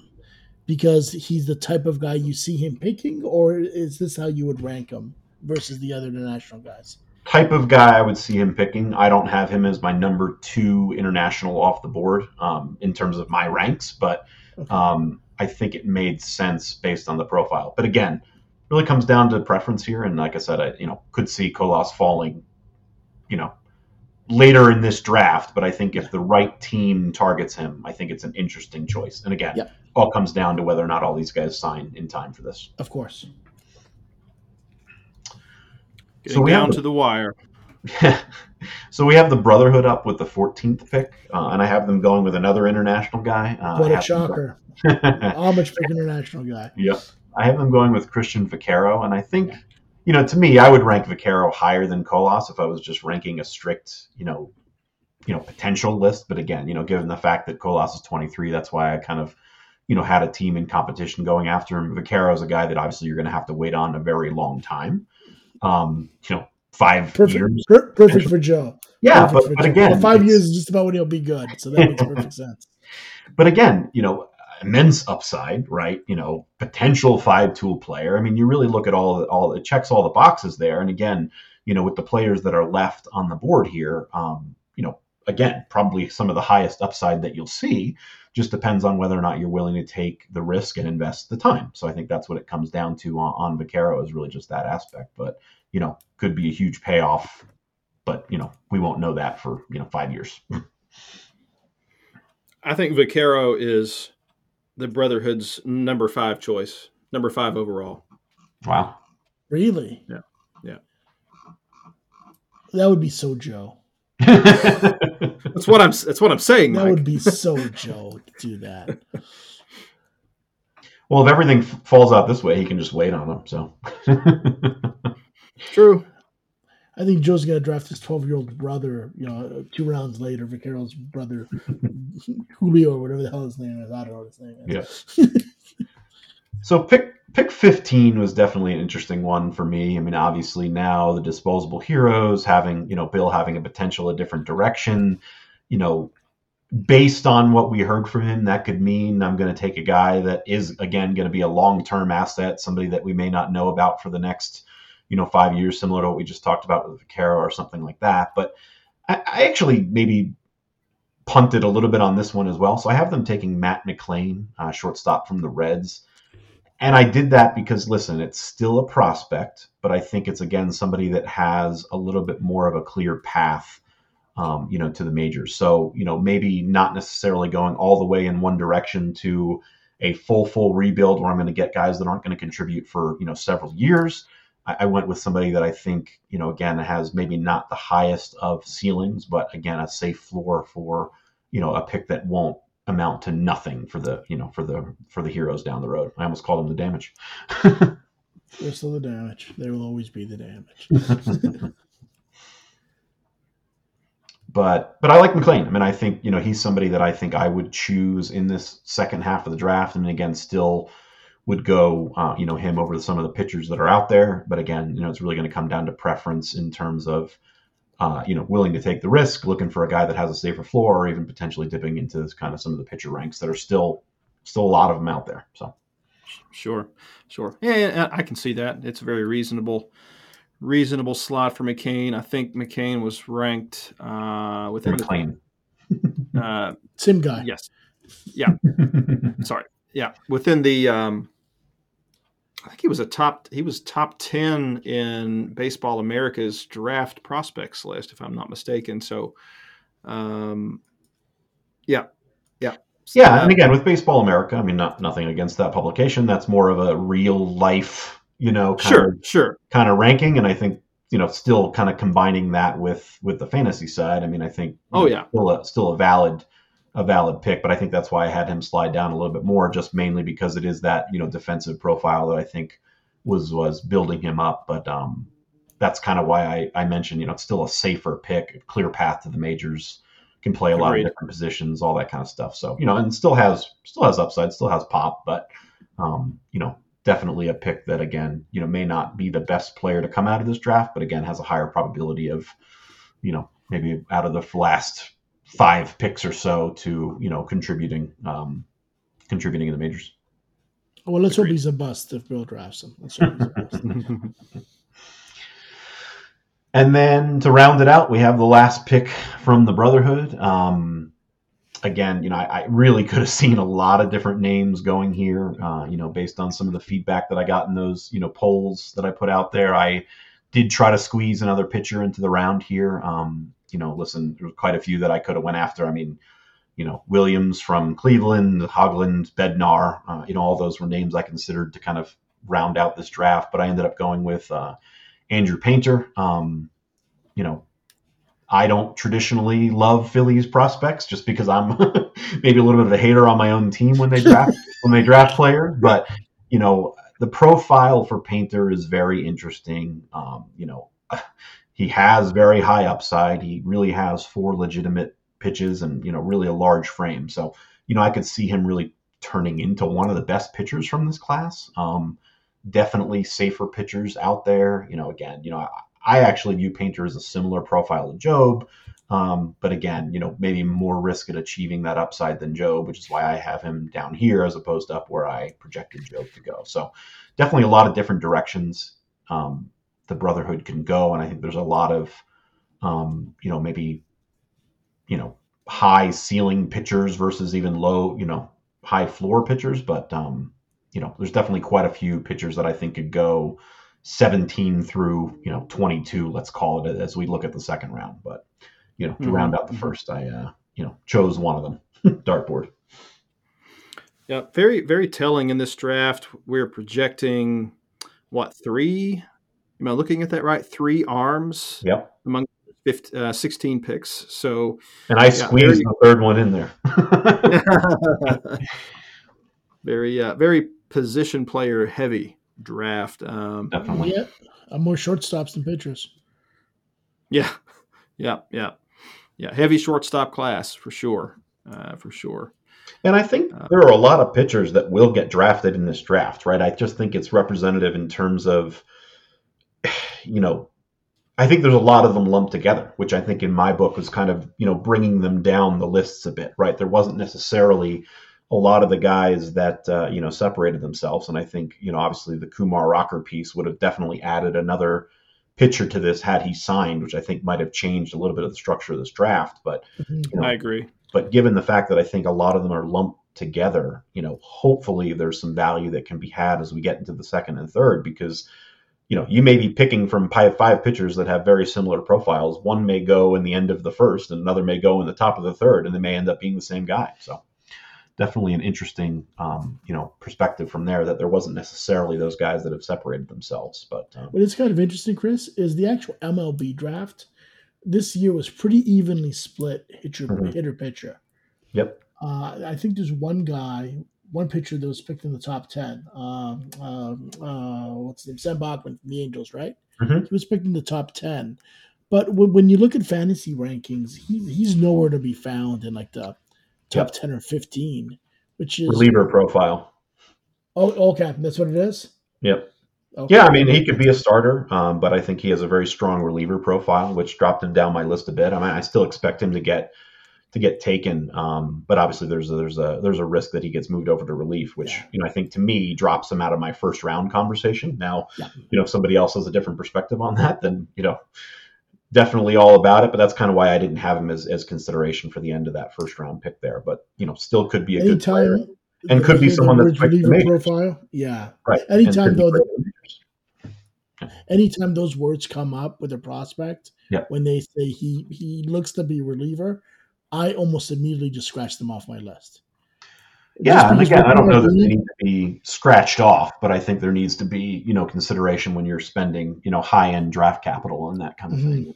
because he's the type of guy you see him picking, or is this how you would rank him versus the other international guys? Type of guy I would see him picking. I don't have him as my number two international off the board um, in terms of my ranks, but okay. um, I think it made sense based on the profile. But again, really comes down to preference here. And like I said, I you know could see Colas falling, you know, later in this draft. But I think if the right team targets him, I think it's an interesting choice. And again, yep. all comes down to whether or not all these guys sign in time for this. Of course. Getting so down to the wire. so we have the Brotherhood up with the 14th pick, uh, and I have them going with another international guy. Uh, what a shocker! Homage pick international guy. Yep. I have them going with Cristhian Vaquero, and I think, you know, to me, I would rank Vaquero higher than Colas if I was just ranking a strict, you know, you know, potential list. But again, you know, given the fact that Colas is 23, that's why I kind of, you know, had a team in competition going after him. Vaquero is a guy that obviously you're going to have to wait on a very long time. Um, you know, five perfect, years. Per- perfect for Joe. Yeah, perfect but, but again, well, five years is just about when he'll be good. So that makes perfect sense. But again, you know, immense upside, right? You know, potential five tool player. I mean, you really look at all the, all it checks all the boxes there. And again, you know, with the players that are left on the board here, um, you know, again, probably some of the highest upside that you'll see. Just depends on whether or not you're willing to take the risk and invest the time. So I think that's what it comes down to on, on Vaquero is really just that aspect. But you know, could be a huge payoff. But you know, we won't know that for you know five years. I think Vaquero is the Brotherhood's number five choice, number five overall. Wow. Really? Yeah. Yeah. That would be so Joe. that's what I'm. That's what I'm saying. That Mike. would be so Joe to do that. Well, if everything f- falls out this way, he can just wait on them. So. True. I think Joe's going to draft his 12 year old brother, you know, two rounds later, Vaquero's brother, Julio, or whatever the hell his name is. I don't know what his name is. Yeah. so pick pick 15 was definitely an interesting one for me. I mean, obviously now the disposable heroes having, you know, Bill having a potential a different direction, you know, based on what we heard from him, that could mean I'm going to take a guy that is again going to be a long term asset, somebody that we may not know about for the next you know, five years, similar to what we just talked about with Vaquero or something like that. But I, I actually maybe punted a little bit on this one as well. So I have them taking Matt McLain, uh, shortstop from the Reds. And I did that because, listen, it's still a prospect, but I think it's again somebody that has a little bit more of a clear path, um, you know, to the majors. So you know, maybe not necessarily going all the way in one direction to a full full rebuild where I'm going to get guys that aren't going to contribute for you know several years. I, I went with somebody that I think, you know, again, has maybe not the highest of ceilings, but again, a safe floor for, you know, a pick that won't amount to nothing for the, you know, for the for the heroes down the road. I almost called them the damage. They're still the damage. They will always be the damage. but but I like McLain. I mean, I think you know he's somebody that I think I would choose in this second half of the draft. I and mean, again, still would go, uh, you know, him over some of the pitchers that are out there. But again, you know, it's really going to come down to preference in terms of, uh, you know, willing to take the risk, looking for a guy that has a safer floor, or even potentially dipping into this kind of some of the pitcher ranks that are still, still a lot of them out there. So, sure, sure, yeah, I can see that. It's a very reasonable, reasonable slot for McCain. I think McCain was ranked uh, within McLain. the uh, same guy. Yes, yeah. Sorry, yeah, within the um, I think he was a top he was top 10 in Baseball America's draft prospects list if I'm not mistaken. So um, yeah. Yeah. So, yeah, and again with Baseball America, I mean not nothing against that publication. That's more of a real life, you know, kind sure, of, sure. kind of ranking and I think you know still kind of combining that with with the fantasy side. I mean, I think Oh know, yeah. still a, still a valid a valid pick, but I think that's why I had him slide down a little bit more, just mainly because it is that you know defensive profile that I think was was building him up. But um, that's kind of why I, I mentioned you know it's still a safer pick, a clear path to the majors, can play a Agreed. lot of different positions, all that kind of stuff. So you know, and still has still has upside, still has pop, but um, you know definitely a pick that again, you know, may not be the best player to come out of this draft, but again has a higher probability of, you know, maybe out of the last five picks or so to you know contributing um, contributing in the majors. Well, let's Agreed. hope he's a bust if Bill drafts him. Let's hope he's a bust. and then to round it out, we have the last pick from the Brotherhood. Um, again, you know, I, I, really could have seen a lot of different names going here. Uh, you know, based on some of the feedback that I got in those you know polls that I put out there, I did try to squeeze another pitcher into the round here. Um, you know, listen, there was quite a few that I could have went after. I mean, you know, Williams from Cleveland, Hoglund, Bednar, uh, you know, all those were names I considered to kind of round out this draft, but I ended up going with uh, Andrew Painter. Um, you know, I don't traditionally love Phillies prospects just because I'm maybe a little bit of a hater on my own team when they draft when they draft players, but you know, the profile for Painter is very interesting. Um, you know, he has very high upside. He really has four legitimate pitches and you know really a large frame. So you know I could see him really turning into one of the best pitchers from this class. Um, definitely safer pitchers out there. You know, again, you know I, I actually view Painter as a similar profile to Jobe. Um, but again, you know, maybe more risk at achieving that upside than Jobe, which is why I have him down here as opposed to up where I projected Jobe to go. So definitely a lot of different directions. Um, the Brotherhood can go. And I think there's a lot of, um, you know, maybe, you know, high ceiling pitchers versus even low, you know, high floor pitchers. But, um, you know, there's definitely quite a few pitchers that I think could go 17 through, you know, 22, let's call it as we look at the second round. But, you know, to mm-hmm. round out the first, I, uh, you know, chose one of them, dartboard. Yeah, very, very telling in this draft. We're projecting what three Am I looking at that right? Three arms. Yep. Among 15, uh, 16 picks. So. And I yeah, squeezed very, the third one in there. very, uh, very position player heavy draft. Um, Definitely. Yeah. I'm more shortstops than pitchers. Yeah. Yeah. Yeah. Yeah. Heavy shortstop class for sure. Uh, for sure. And I think uh, there are a lot of pitchers that will get drafted in this draft, right? I just think it's representative in terms of you know, I think there's a lot of them lumped together, which I think in my book was kind of, you know, bringing them down the lists a bit, right? There wasn't necessarily a lot of the guys that, uh, you know, separated themselves. And I think, you know, obviously the Kumar Rocker piece would have definitely added another pitcher to this had he signed, which I think might have changed a little bit of the structure of this draft. But, mm-hmm. you know, I agree. But given the fact that I think a lot of them are lumped together, you know, hopefully there's some value that can be had as we get into the second and third because – you know, you may be picking from five, five pitchers that have very similar profiles. One may go in the end of the first, and another may go in the top of the third, and they may end up being the same guy. So, definitely an interesting, um, you know, perspective from there that there wasn't necessarily those guys that have separated themselves. But um, what is kind of interesting, Chris, is the actual MLB draft this year was pretty evenly split hitter mm-hmm. hitter pitcher. Yep. Uh, I think there's one guy one pitcher that was picked in the top 10. Um, um, uh, what's his name? Sam Bachman from the Angels, right? Mm-hmm. He was picked in the top 10. But when, when you look at fantasy rankings, he, he's nowhere to be found in like the top yep. 10 or 15, which is reliever profile. Oh, okay. That's what it is? Yep. Okay. Yeah, I mean, he could be a starter, um, but I think he has a very strong reliever profile, which dropped him down my list a bit. I mean, I still expect him to get to get taken. Um, but obviously, there's a, there's a there's a risk that he gets moved over to relief, which yeah. you know I think to me drops him out of my first round conversation. Now, yeah. you know, if somebody else has a different perspective on that, then you know, definitely all about it. But that's kind of why I didn't have him as as consideration for the end of that first round pick there. But you know, still could be a Anytime, good player and could be someone that's reliever profile. Yeah, right. Anytime though. anytime those words come up with a prospect, yeah. when they say he he looks to be reliever, I almost immediately just scratched them off my list. Yeah, and again, I don't know that they need to be scratched off, but I think there needs to be, you know, consideration when you're spending, you know, high end draft capital and that kind of mm-hmm. thing.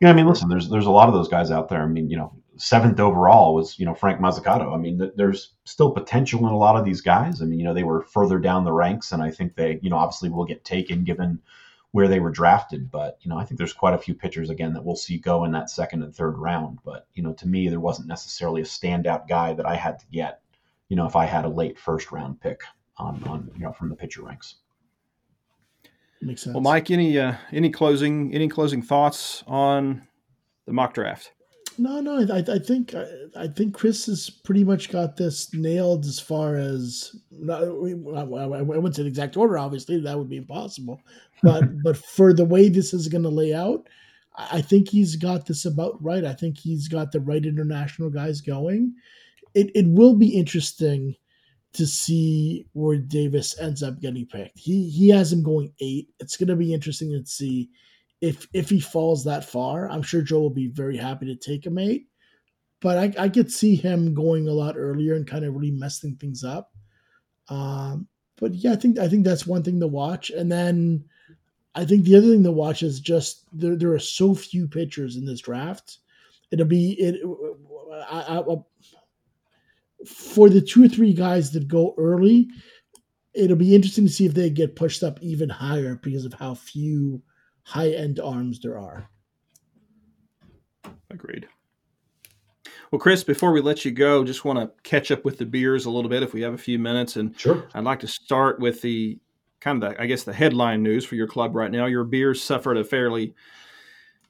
Yeah, I mean, listen, there's there's a lot of those guys out there. I mean, you know, seventh overall was, you know, Frank Mozzicato. I mean, th- there's still potential in a lot of these guys. I mean, you know, they were further down the ranks, and I think they, you know, obviously will get taken given where they were drafted. But you know, I think there's quite a few pitchers again that we'll see go in that second and third round. But you know, to me, there wasn't necessarily a standout guy that I had to get. You know, if I had a late first round pick. on, on you know from the pitcher ranks. Makes sense. Well, Mike, any uh, any closing any closing thoughts on the mock draft? No, no, I, I think I, I think Chris has pretty much got this nailed as far as not, I wouldn't say the exact order. Obviously, that would be impossible. But but for the way this is going to lay out, I think he's got this about right. I think he's got the right international guys going. It it will be interesting to see where Davis ends up getting picked. He he has him going eight. It's going to be interesting to see if if he falls that far. I'm sure Joe will be very happy to take him eight, but I, I could see him going a lot earlier and kind of really messing things up. Um, but yeah, I think I think that's one thing to watch, and then I think the other thing to watch is just there there are so few pitchers in this draft. It'll be it. I, I, for the two or three guys that go early, it'll be interesting to see if they get pushed up even higher because of how few high end arms there are. Agreed. Well, Chris, before we let you go, just want to catch up with the beers a little bit if we have a few minutes. And sure. I'd like to start with the kind of the, I guess, the headline news for your club right now. Your beers suffered a fairly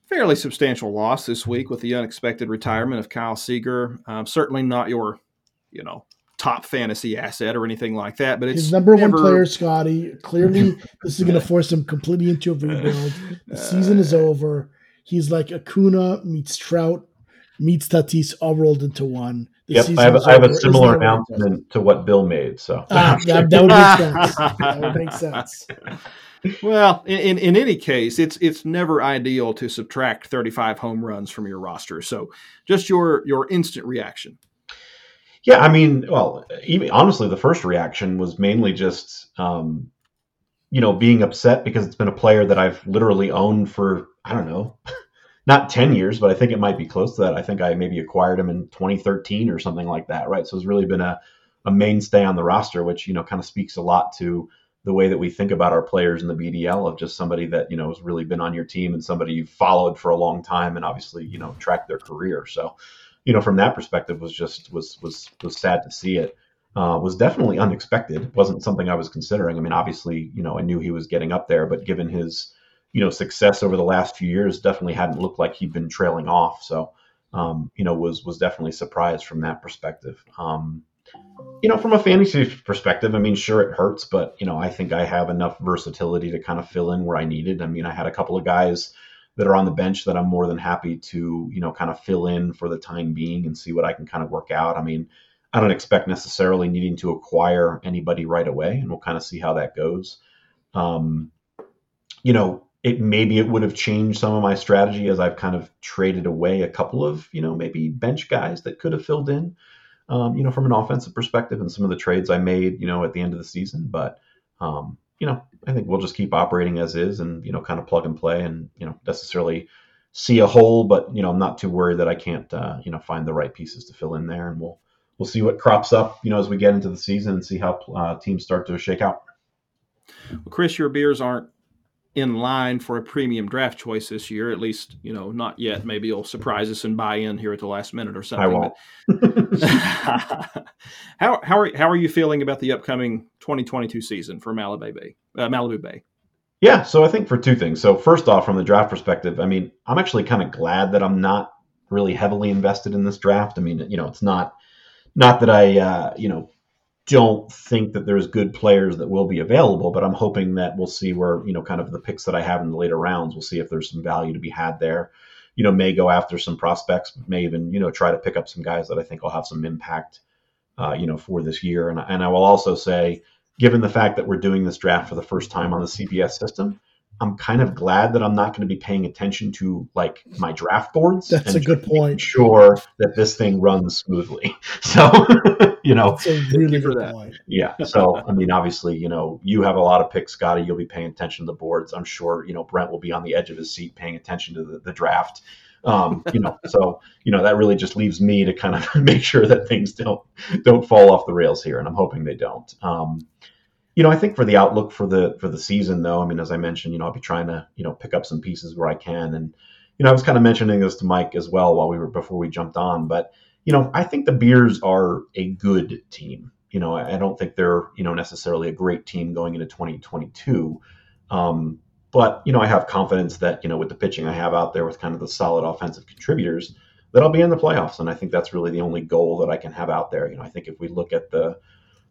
fairly substantial loss this week with the unexpected retirement of Kyle Seager. Um, certainly not your you know top fantasy asset or anything like that. But it's his number never... one player, Scotty. Clearly, this is going to force him completely into a rebuild. The season is over. He's like Acuna meets Trout meets Tatis all rolled into one. The yep, I have, I have a similar announcement to what Bill made. So ah, yeah, that would make sense. that would make sense. Well, in, in any case, it's it's never ideal to subtract 35 home runs from your roster. So, just your your instant reaction. Yeah, I mean, well, even honestly, the first reaction was mainly just, um, you know, being upset because it's been a player that I've literally owned for I don't know, not ten years, but I think it might be close to that. I think I maybe acquired him in 2013 or something like that, right? So it's really been a a mainstay on the roster, which you know kind of speaks a lot to the way that we think about our players in the BDL of just somebody that you know has really been on your team and somebody you've followed for a long time and obviously you know tracked their career. So you know, from that perspective, was just was was was sad to see it. Uh, was definitely unexpected. wasn't something I was considering. I mean, obviously, you know, I knew he was getting up there, but given his, you know, success over the last few years, definitely hadn't looked like he'd been trailing off. So, um, you know, was was definitely surprised from that perspective. Um, you know, from a fantasy perspective, I mean, sure it hurts, but you know, I think I have enough versatility to kind of fill in where I needed. I mean, I had a couple of guys that are on the bench that I'm more than happy to, you know, kind of fill in for the time being and see what I can kind of work out. I mean, I don't expect necessarily needing to acquire anybody right away, and we'll kind of see how that goes. Um, you know, it maybe it would have changed some of my strategy as I've kind of traded away a couple of, you know, maybe bench guys that could have filled in, um, you know, from an offensive perspective and some of the trades I made, you know, at the end of the season. But um, you know, I think we'll just keep operating as is and, you know, kind of plug and play and, you know, necessarily see a hole, but, you know, I'm not too worried that I can't, uh, you know, find the right pieces to fill in there. And we'll, we'll see what crops up, you know, as we get into the season and see how uh, teams start to shake out. Well, Chris, your beers aren't in line for a premium draft choice this year. At least, you know, not yet. Maybe you'll surprise us and buy in here at the last minute or something. I won't. how how are how are you feeling about the upcoming 2022 season for Malibu Bay? Uh, Malibu Bay. Yeah, so I think for two things. So first off, from the draft perspective, I mean, I'm actually kind of glad that I'm not really heavily invested in this draft. I mean, you know, it's not not that I uh, you know don't think that there's good players that will be available, but I'm hoping that we'll see where, you know, kind of the picks that I have in the later rounds, we'll see if there's some value to be had there. You know, may go after some prospects, may even, you know, try to pick up some guys that I think will have some impact, uh, you know, for this year. And, and I will also say, given the fact that we're doing this draft for the first time on the CBS system, I'm kind of glad that I'm not going to be paying attention to like my draft boards. That's a good point. Sure that this thing runs smoothly. So, you know, That's a really good point. Yeah. So, I mean, obviously, you know, you have a lot of picks, Scotty. You'll be paying attention to the boards. I'm sure, you know, Brent will be on the edge of his seat paying attention to the, the draft. Um, you know, so you know that really just leaves me to kind of make sure that things don't don't fall off the rails here, and I'm hoping they don't. Um, you know, I think for the outlook for the for the season, though, I mean, as I mentioned, you know, I'll be trying to you know pick up some pieces where I can, and you know, I was kind of mentioning this to Mike as well while we were before we jumped on, but you know, I think the Bears are a good team. you know, I, don't think they're you know necessarily a great team going into 2022. Um, but you know, I have confidence that you know with the pitching I have out there with kind of the solid offensive contributors that I'll be in the playoffs, and I think that's really the only goal that I can have out there. You know, I think if we look at the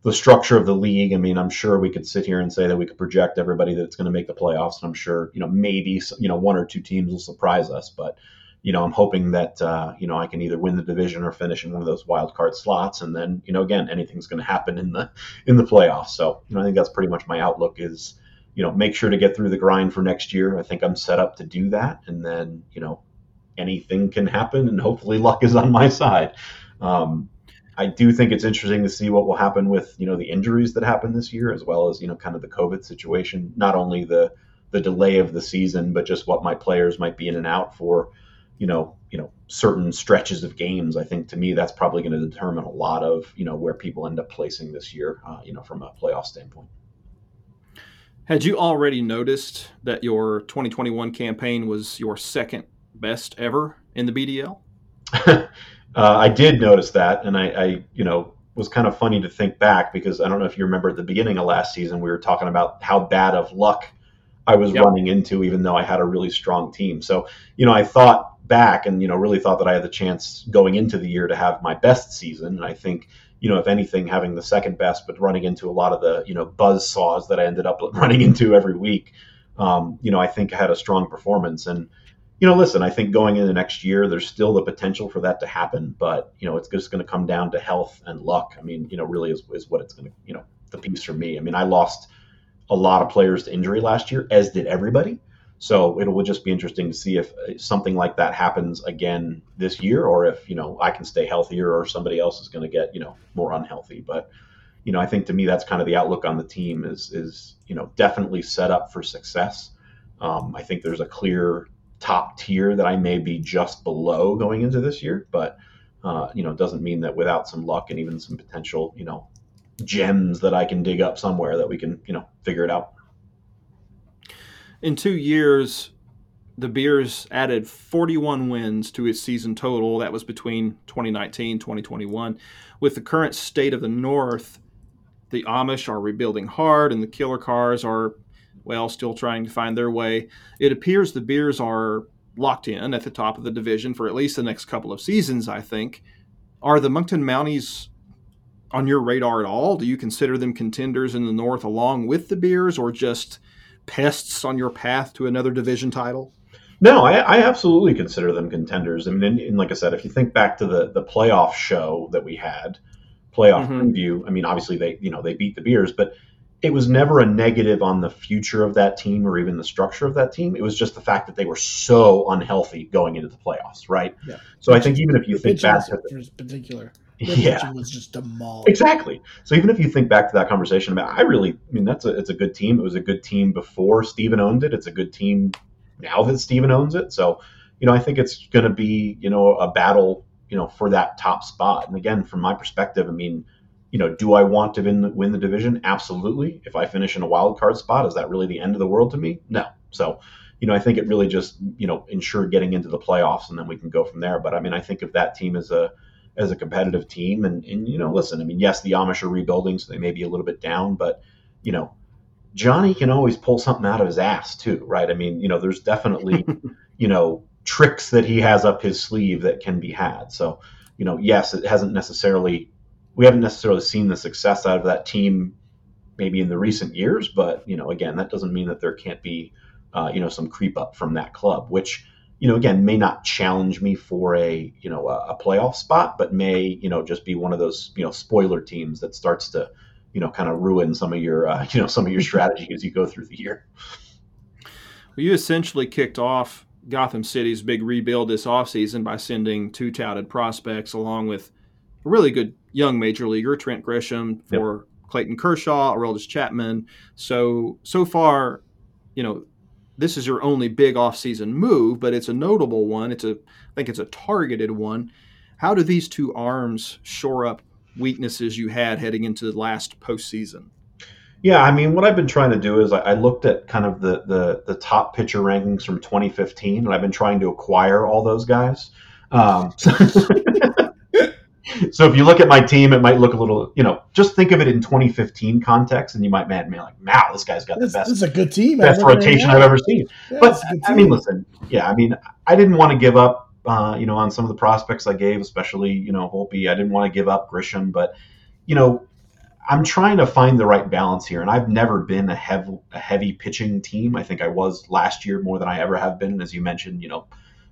the structure of the league, I mean, I'm sure we could sit here and say that we could project everybody that's going to make the playoffs, and I'm sure you know maybe you know one or two teams will surprise us, but you know, I'm hoping that uh, you know I can either win the division or finish in one of those wild card slots, and then you know again anything's going to happen in the in the playoffs. So you know I think that's pretty much my outlook is you know make sure to get through the grind for next year. I think I'm set up to do that, and then you know anything can happen, and hopefully luck is on my side. Um, I do think it's interesting to see what will happen with you know the injuries that happen this year, as well as you know kind of the COVID situation. Not only the the delay of the season, but just what my players might be in and out for you know, you know, certain stretches of games. I think to me that's probably going to determine a lot of you know where people end up placing this year. Uh, you know, from a playoff standpoint. Had you already noticed that your 2021 campaign was your second best ever in the BDL? uh, I did notice that, and I, I, you know, was kind of funny to think back because I don't know if you remember at the beginning of last season we were talking about how bad of luck I was yep. running into, even though I had a really strong team. So, you know, I thought back and you know really thought that I had the chance going into the year to have my best season. And I think you know if anything, having the second best, but running into a lot of the you know buzz saws that I ended up running into every week. Um, you know I think I had a strong performance and. You know, listen. I think going into next year, there's still the potential for that to happen, but you know, it's just going to come down to health and luck. I mean, you know, really is, is what it's going to, you know, the piece for me. I mean, I lost a lot of players to injury last year, as did everybody. So it will just be interesting to see if uh, something like that happens again this year, or if you know I can stay healthier, or somebody else is going to get you know more unhealthy. But you know, I think to me that's kind of the outlook on the team is is you know definitely set up for success. Um, I think there's a clear top tier that I may be just below going into this year, but uh, you know, doesn't mean that without some luck and even some potential, you know, gems that I can dig up somewhere that we can, you know, figure it out in two years, the Beers added 41 wins to its season total. That was between 2019 2021. With the current state of the North, the Amish are rebuilding hard and the Killer Cars are, well, still trying to find their way. It appears the Beers are locked in at the top of the division for at least the next couple of seasons, I think. Are the Moncton Mounties on your radar at all? Do you consider them contenders in the North along with the Beers or just – pests on your path to another division title? No, I, I absolutely consider them contenders. I mean, and, and, like I said, if you think back to the the playoff show that we had, playoff mm-hmm. preview. I mean, obviously they you know they beat the Beers, but it was never a negative on the future of that team or even the structure of that team. It was just the fact that they were so unhealthy going into the playoffs, right? Yeah. So I think even if you think back to the, particular, yeah, was just demolished. Exactly. So even if you think back to that conversation, I, mean, I really, I mean, that's a it's a good team. It was a good team before Steven owned it. It's a good team now that Steven owns it. So, you know, I think it's going to be you know a battle you know for that top spot. And again, from my perspective, I mean, you know, do I want to win the, win the division? Absolutely. If I finish in a wild card spot, is that really the end of the world to me? No. So. You know, I think it really just you know ensure getting into the playoffs, and then we can go from there. But I mean, I think if that team is a as a competitive team. And, and, you know, listen, I mean, yes, the Amish are rebuilding, so they may be a little bit down, but, you know, Johnny can always pull something out of his ass too, right? I mean, you know, there's definitely, you know, tricks that he has up his sleeve that can be had. So, you know, yes, it hasn't necessarily, we haven't necessarily seen the success out of that team maybe in the recent years, but, you know, again, that doesn't mean that there can't be, uh, you know, some creep up from that club, which, you know, again, may not challenge me for a, you know, a, a, playoff spot, but may, you know, just be one of those, you know, spoiler teams that starts to, you know, kind of ruin some of your, uh, you know, some of your strategy as you go through the year. Well, you essentially kicked off Gotham City's big rebuild this offseason by sending two touted prospects along with a really good young major leaguer, Trent Grisham, for yep. Clayton Kershaw, Aroldis Chapman. So, so far, you know, this is your only big offseason move, but it's a notable one. It's a I think it's a targeted one. How do these two arms shore up weaknesses you had heading into the last postseason? Yeah, I mean, what I've been trying to do is I, looked at kind of the, the, the top pitcher rankings from 2015, and I've been trying to acquire all those guys. Um, so, so if you look at my team, it might look a little, you know, just think of it in 2015 context, and you might man, man like, wow, this guy's got This, the best this is a good team. best rotation. I've ever seen. Yeah, but I mean, listen, yeah, I mean, I didn't want to give up, uh, you know, on some of the prospects I gave, especially you know Volpe. I didn't want to give up Grisham, but you know, I'm trying to find the right balance here, and I've never been a heavy, a heavy pitching team. I think I was last year more than I ever have been, as you mentioned. You know,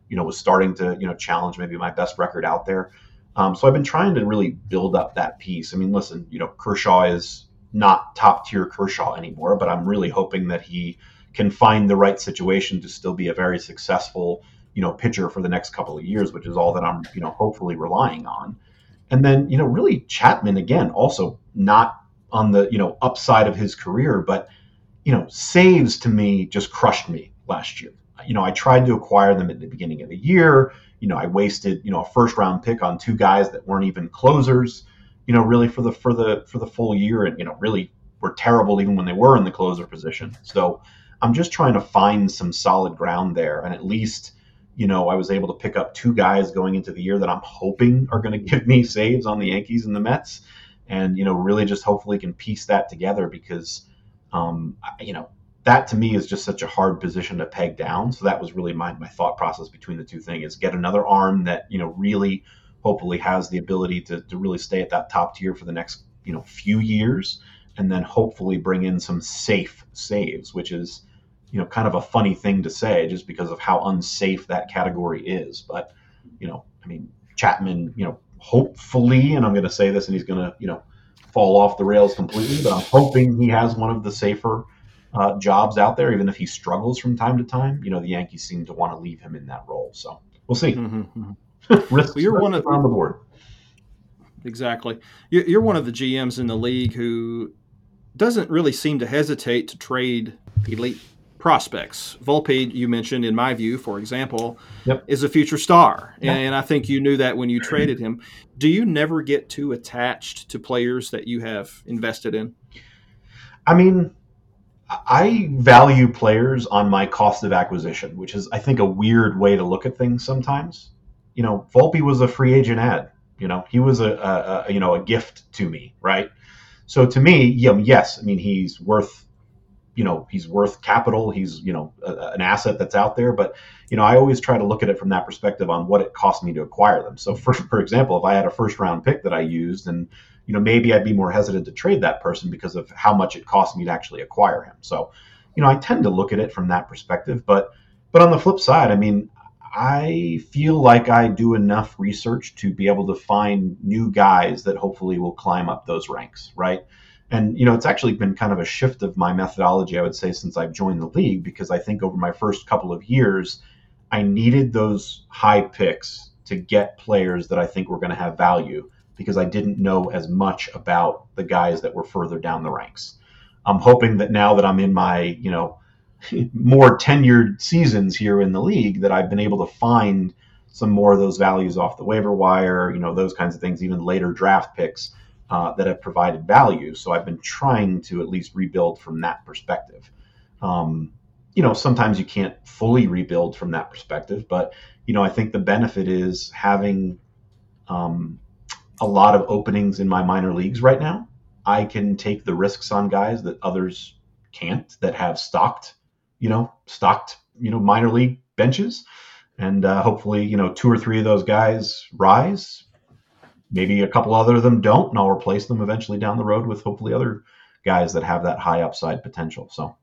you know, was starting to you know challenge maybe my best record out there. Um, so I've been trying to really build up that piece. I mean, listen, you know, Kershaw is not top tier Kershaw anymore, but I'm really hoping that he can find the right situation to still be a very successful, you know, pitcher for the next couple of years, which is all that I'm, you know, hopefully relying on. And then, you know, really Chapman again, also not on the, you know, upside of his career, but you know, saves to me just crushed me last year. You know, I tried to acquire them at the beginning of the year. You know, I wasted, you know, a first round pick on two guys that weren't even closers, you know, really for the for the for the full year and, you know, really were terrible even when they were in the closer position. So I'm just trying to find some solid ground there and at least you know, I was able to pick up two guys going into the year that I'm hoping are going to give me saves on the Yankees and the Mets, and you know, really just hopefully can piece that together because, um, you know, that to me is just such a hard position to peg down. So that was really my my thought process between the two things: get another arm that you know really hopefully has the ability to to really stay at that top tier for the next you know few years, and then hopefully bring in some safe saves, which is you know, kind of a funny thing to say just because of how unsafe that category is. But, you know, I mean, Chapman, you know, hopefully, and I'm going to say this and he's going to, you know, fall off the rails completely, but I'm hoping he has one of the safer uh, jobs out there, even if he struggles from time to time. You know, the Yankees seem to want to leave him in that role. So we'll see. Mm-hmm. Risks Well, you're one of- on the board. Exactly. You- You're one of the GMs in the league who doesn't really seem to hesitate to trade elite prospects. Volpe, you mentioned, in my view, for example, Yep. is a future star. Yeah. And I think you knew that when you traded him. Do you never get too attached to players that you have invested in? I mean, I value players on my cost of acquisition, which is, I think, a weird way to look at things sometimes. You know, Volpe was a free agent ad. You know, he was a, a, a you know a gift to me, right? So to me, yes, I mean he's worth, you know, he's worth capital. He's you know a, an asset that's out there. But you know, I always try to look at it from that perspective on what it cost me to acquire them. So for for example, if I had a first round pick that I used and you know, maybe I'd be more hesitant to trade that person because of how much it cost me to actually acquire him. So, you know, I tend to look at it from that perspective. But, but on the flip side, I mean, I feel like I do enough research to be able to find new guys that hopefully will climb up those ranks, right? And you know, it's actually been kind of a shift of my methodology, I would say, since I've joined the league, because I think over my first couple of years, I needed those high picks to get players that I think were going to have value because I didn't know as much about the guys that were further down the ranks. I'm hoping that now that I'm in my, you know, more tenured seasons here in the league, that I've been able to find some more of those values off the waiver wire, you know, those kinds of things, even later draft picks uh, that have provided value. So I've been trying to at least rebuild from that perspective. Um, you know, sometimes you can't fully rebuild from that perspective, but you know, I think the benefit is having um, a lot of openings in my minor leagues right now. I can take the risks on guys that others can't that have stocked, you know, stocked, you know, minor league benches. And uh, hopefully, you know, two or three of those guys rise. Maybe a couple other of them don't, and I'll replace them eventually down the road with hopefully other guys that have that high upside potential. So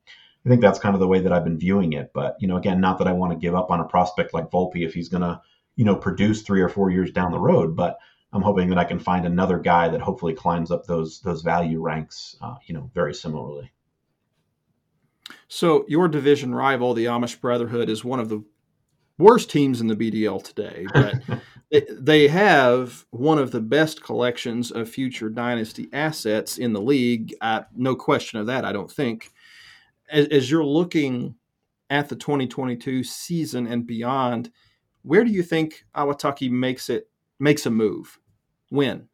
I think that's kind of the way that I've been viewing it. But, you know, again, not that I want to give up on a prospect like Volpe if he's going to, you know, produce three or four years down the road. But I'm hoping that I can find another guy that hopefully climbs up those those value ranks, uh, you know, very similarly. So your division rival, the Amish Brotherhood, is one of the worst teams in the BDL today, but they- they have one of the best collections of future dynasty assets in the league. Uh, no question of that, I don't think. As, as you're looking at the 2022 season and beyond, where do you think Awataki makes it makes a move? When?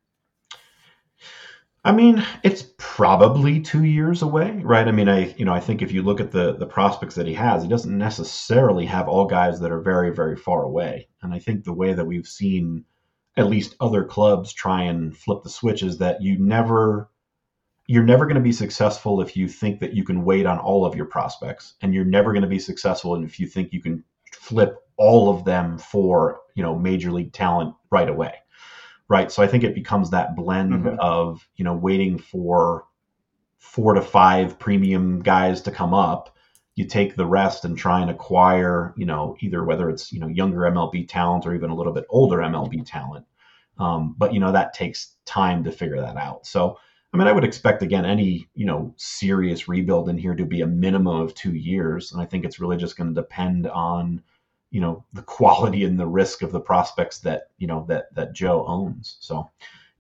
I mean, it's probably two years away, right? I mean, I you know I think if you look at the the prospects that he has, he doesn't necessarily have all guys that are very very far away. And I think the way that we've seen at least other clubs try and flip the switch is that you never you're never going to be successful if you think that you can wait on all of your prospects and you're never going to be successful if you think you can flip all of them for you know major league talent right away right so i think it becomes that blend mm-hmm. of you know waiting for four to five premium guys to come up you take the rest and try and acquire, you know, either whether it's you know younger MLB talent or even a little bit older MLB talent. Um, but you know that takes time to figure that out. So I mean, I would expect again any you know serious rebuild in here to be a minimum of two years, and I think it's really just going to depend on you know the quality and the risk of the prospects that you know that that Joe owns. So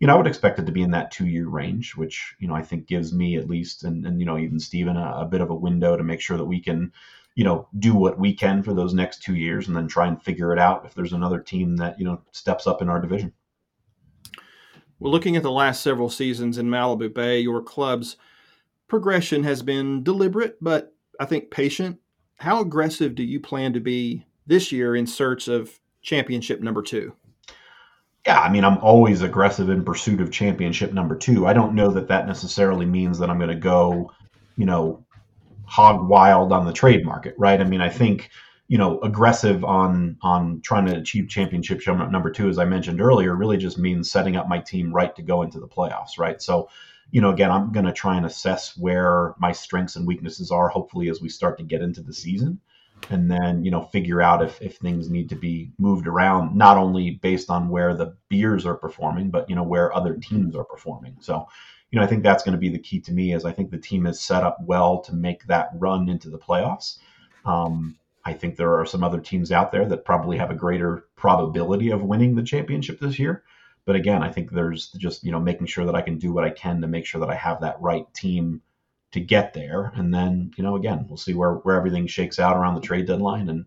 you know, I would expect it to be in that two year range, which, you know, I think gives me at least, and, and you know, even Steven a, a bit of a window to make sure that we can, you know, do what we can for those next two years and then try and figure it out if there's another team that, you know, steps up in our division. Well, looking at the last several seasons in Malibu Bay, your club's progression has been deliberate, but I think patient. How aggressive do you plan to be this year in search of championship number two? yeah, I mean, I'm always aggressive in pursuit of championship number two. I don't know that that necessarily means that I'm going to go, you know, hog wild on the trade market, right? I mean, I think, you know, aggressive on on trying to achieve championship number two, as I mentioned earlier, really just means setting up my team right to go into the playoffs, right? So, you know, again, I'm going to try and assess where my strengths and weaknesses are. Hopefully, as we start to get into the season and then you know figure out if, if things need to be moved around not only based on where the beers are performing but you know where other teams are performing. So you know i think that's going to be the key to me is i think the team is set up well to make that run into the playoffs. Um, i think there are some other teams out there that probably have a greater probability of winning the championship this year. But again i think there's just you know making sure that i can do what i can to make sure that i have that right team to get there. And then, you know, again, we'll see where, where everything shakes out around the trade deadline. And,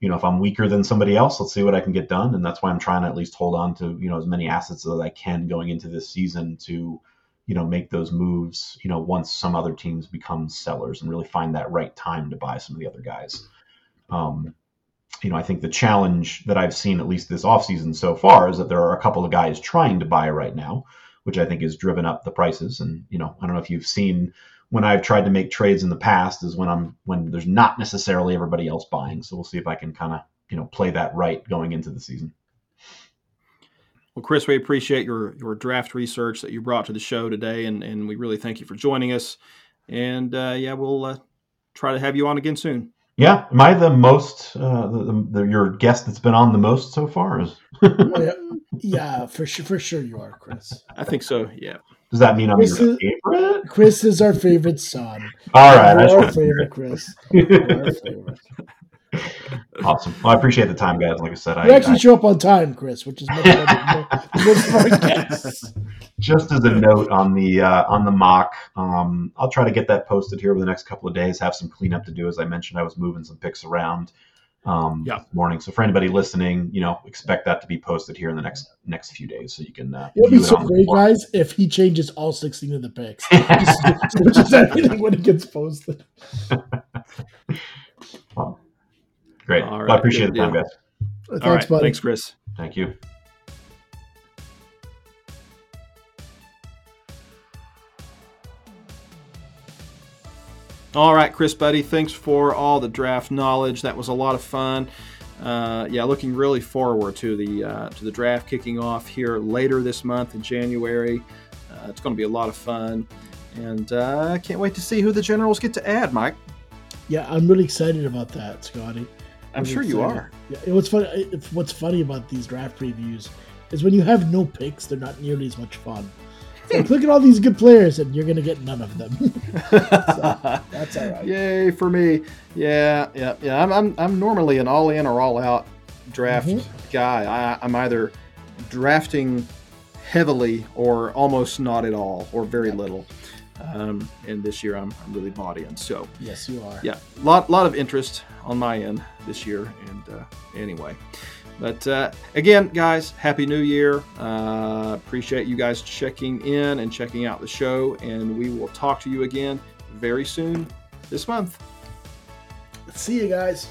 you know, if I'm weaker than somebody else, let's see what I can get done. And that's why I'm trying to at least hold on to, you know, as many assets as I can going into this season to, you know, make those moves, you know, once some other teams become sellers and really find that right time to buy some of the other guys. Um, you know, I think the challenge that I've seen, at least this offseason so far, is that there are a couple of guys trying to buy right now, which I think has driven up the prices. And, you know, I don't know if you've seen when I've tried to make trades in the past is when I'm when there's not necessarily everybody else buying. So we'll see if I can kind of you know play that right going into the season. Well, Chris, we appreciate your your draft research that you brought to the show today, and and we really thank you for joining us. And uh, yeah, we'll uh, try to have you on again soon. Yeah, am I the most uh, the, the, the, your guest that's been on the most so far? Is yeah, yeah, for sure, for sure you are, Chris. I think so. Yeah. Does that mean I'm Chris your is, favorite? Chris is our favorite son. All right, our favorite, Chris. our favorite. Awesome. Well, I appreciate the time, guys. Like I said, you I actually I, show up on time, Chris, which is much better Just as a note on the uh, on the mock, um, I'll try to get that posted here over the next couple of days. Have some cleanup to do, as I mentioned. I was moving some picks around um, yeah. morning. So for anybody listening, you know, expect that to be posted here in the next next few days, so you can. Uh, It'll be so it great, guys, if he changes all sixteen of the picks, which is everything when it gets posted. well, great. All right, well, I appreciate the time, guys. Thanks, all right, buddy. thanks, Chris. Thank you. All right, Chris, buddy, thanks for all the draft knowledge. That was a lot of fun. Uh, yeah, looking really forward to the uh, to the draft kicking off here later this month in January. Uh, it's going to be a lot of fun, and uh, I can't wait to see who the Generals get to add, Mike. Yeah, I'm really excited about that, Scotty. I'm, sure excited. you are. Yeah, what's funny? What's funny about these draft previews is when you have no picks, they're not nearly as much fun. Like, look at all these good players, and you're going to get none of them. so, that's all right. Yay for me! Yeah, yeah, yeah. I'm I'm, I'm normally an all in or all out draft mm-hmm. guy. I, I'm either drafting heavily or almost not at all or very little. Um, and this year I'm, I'm really bought in. So yes, you are. Yeah, lot lot of interest on my end this year. And uh, anyway, but uh, again, guys, Happy New Year. Uh, appreciate you guys checking in and checking out the show. And we will talk to you again very soon this month. See you guys.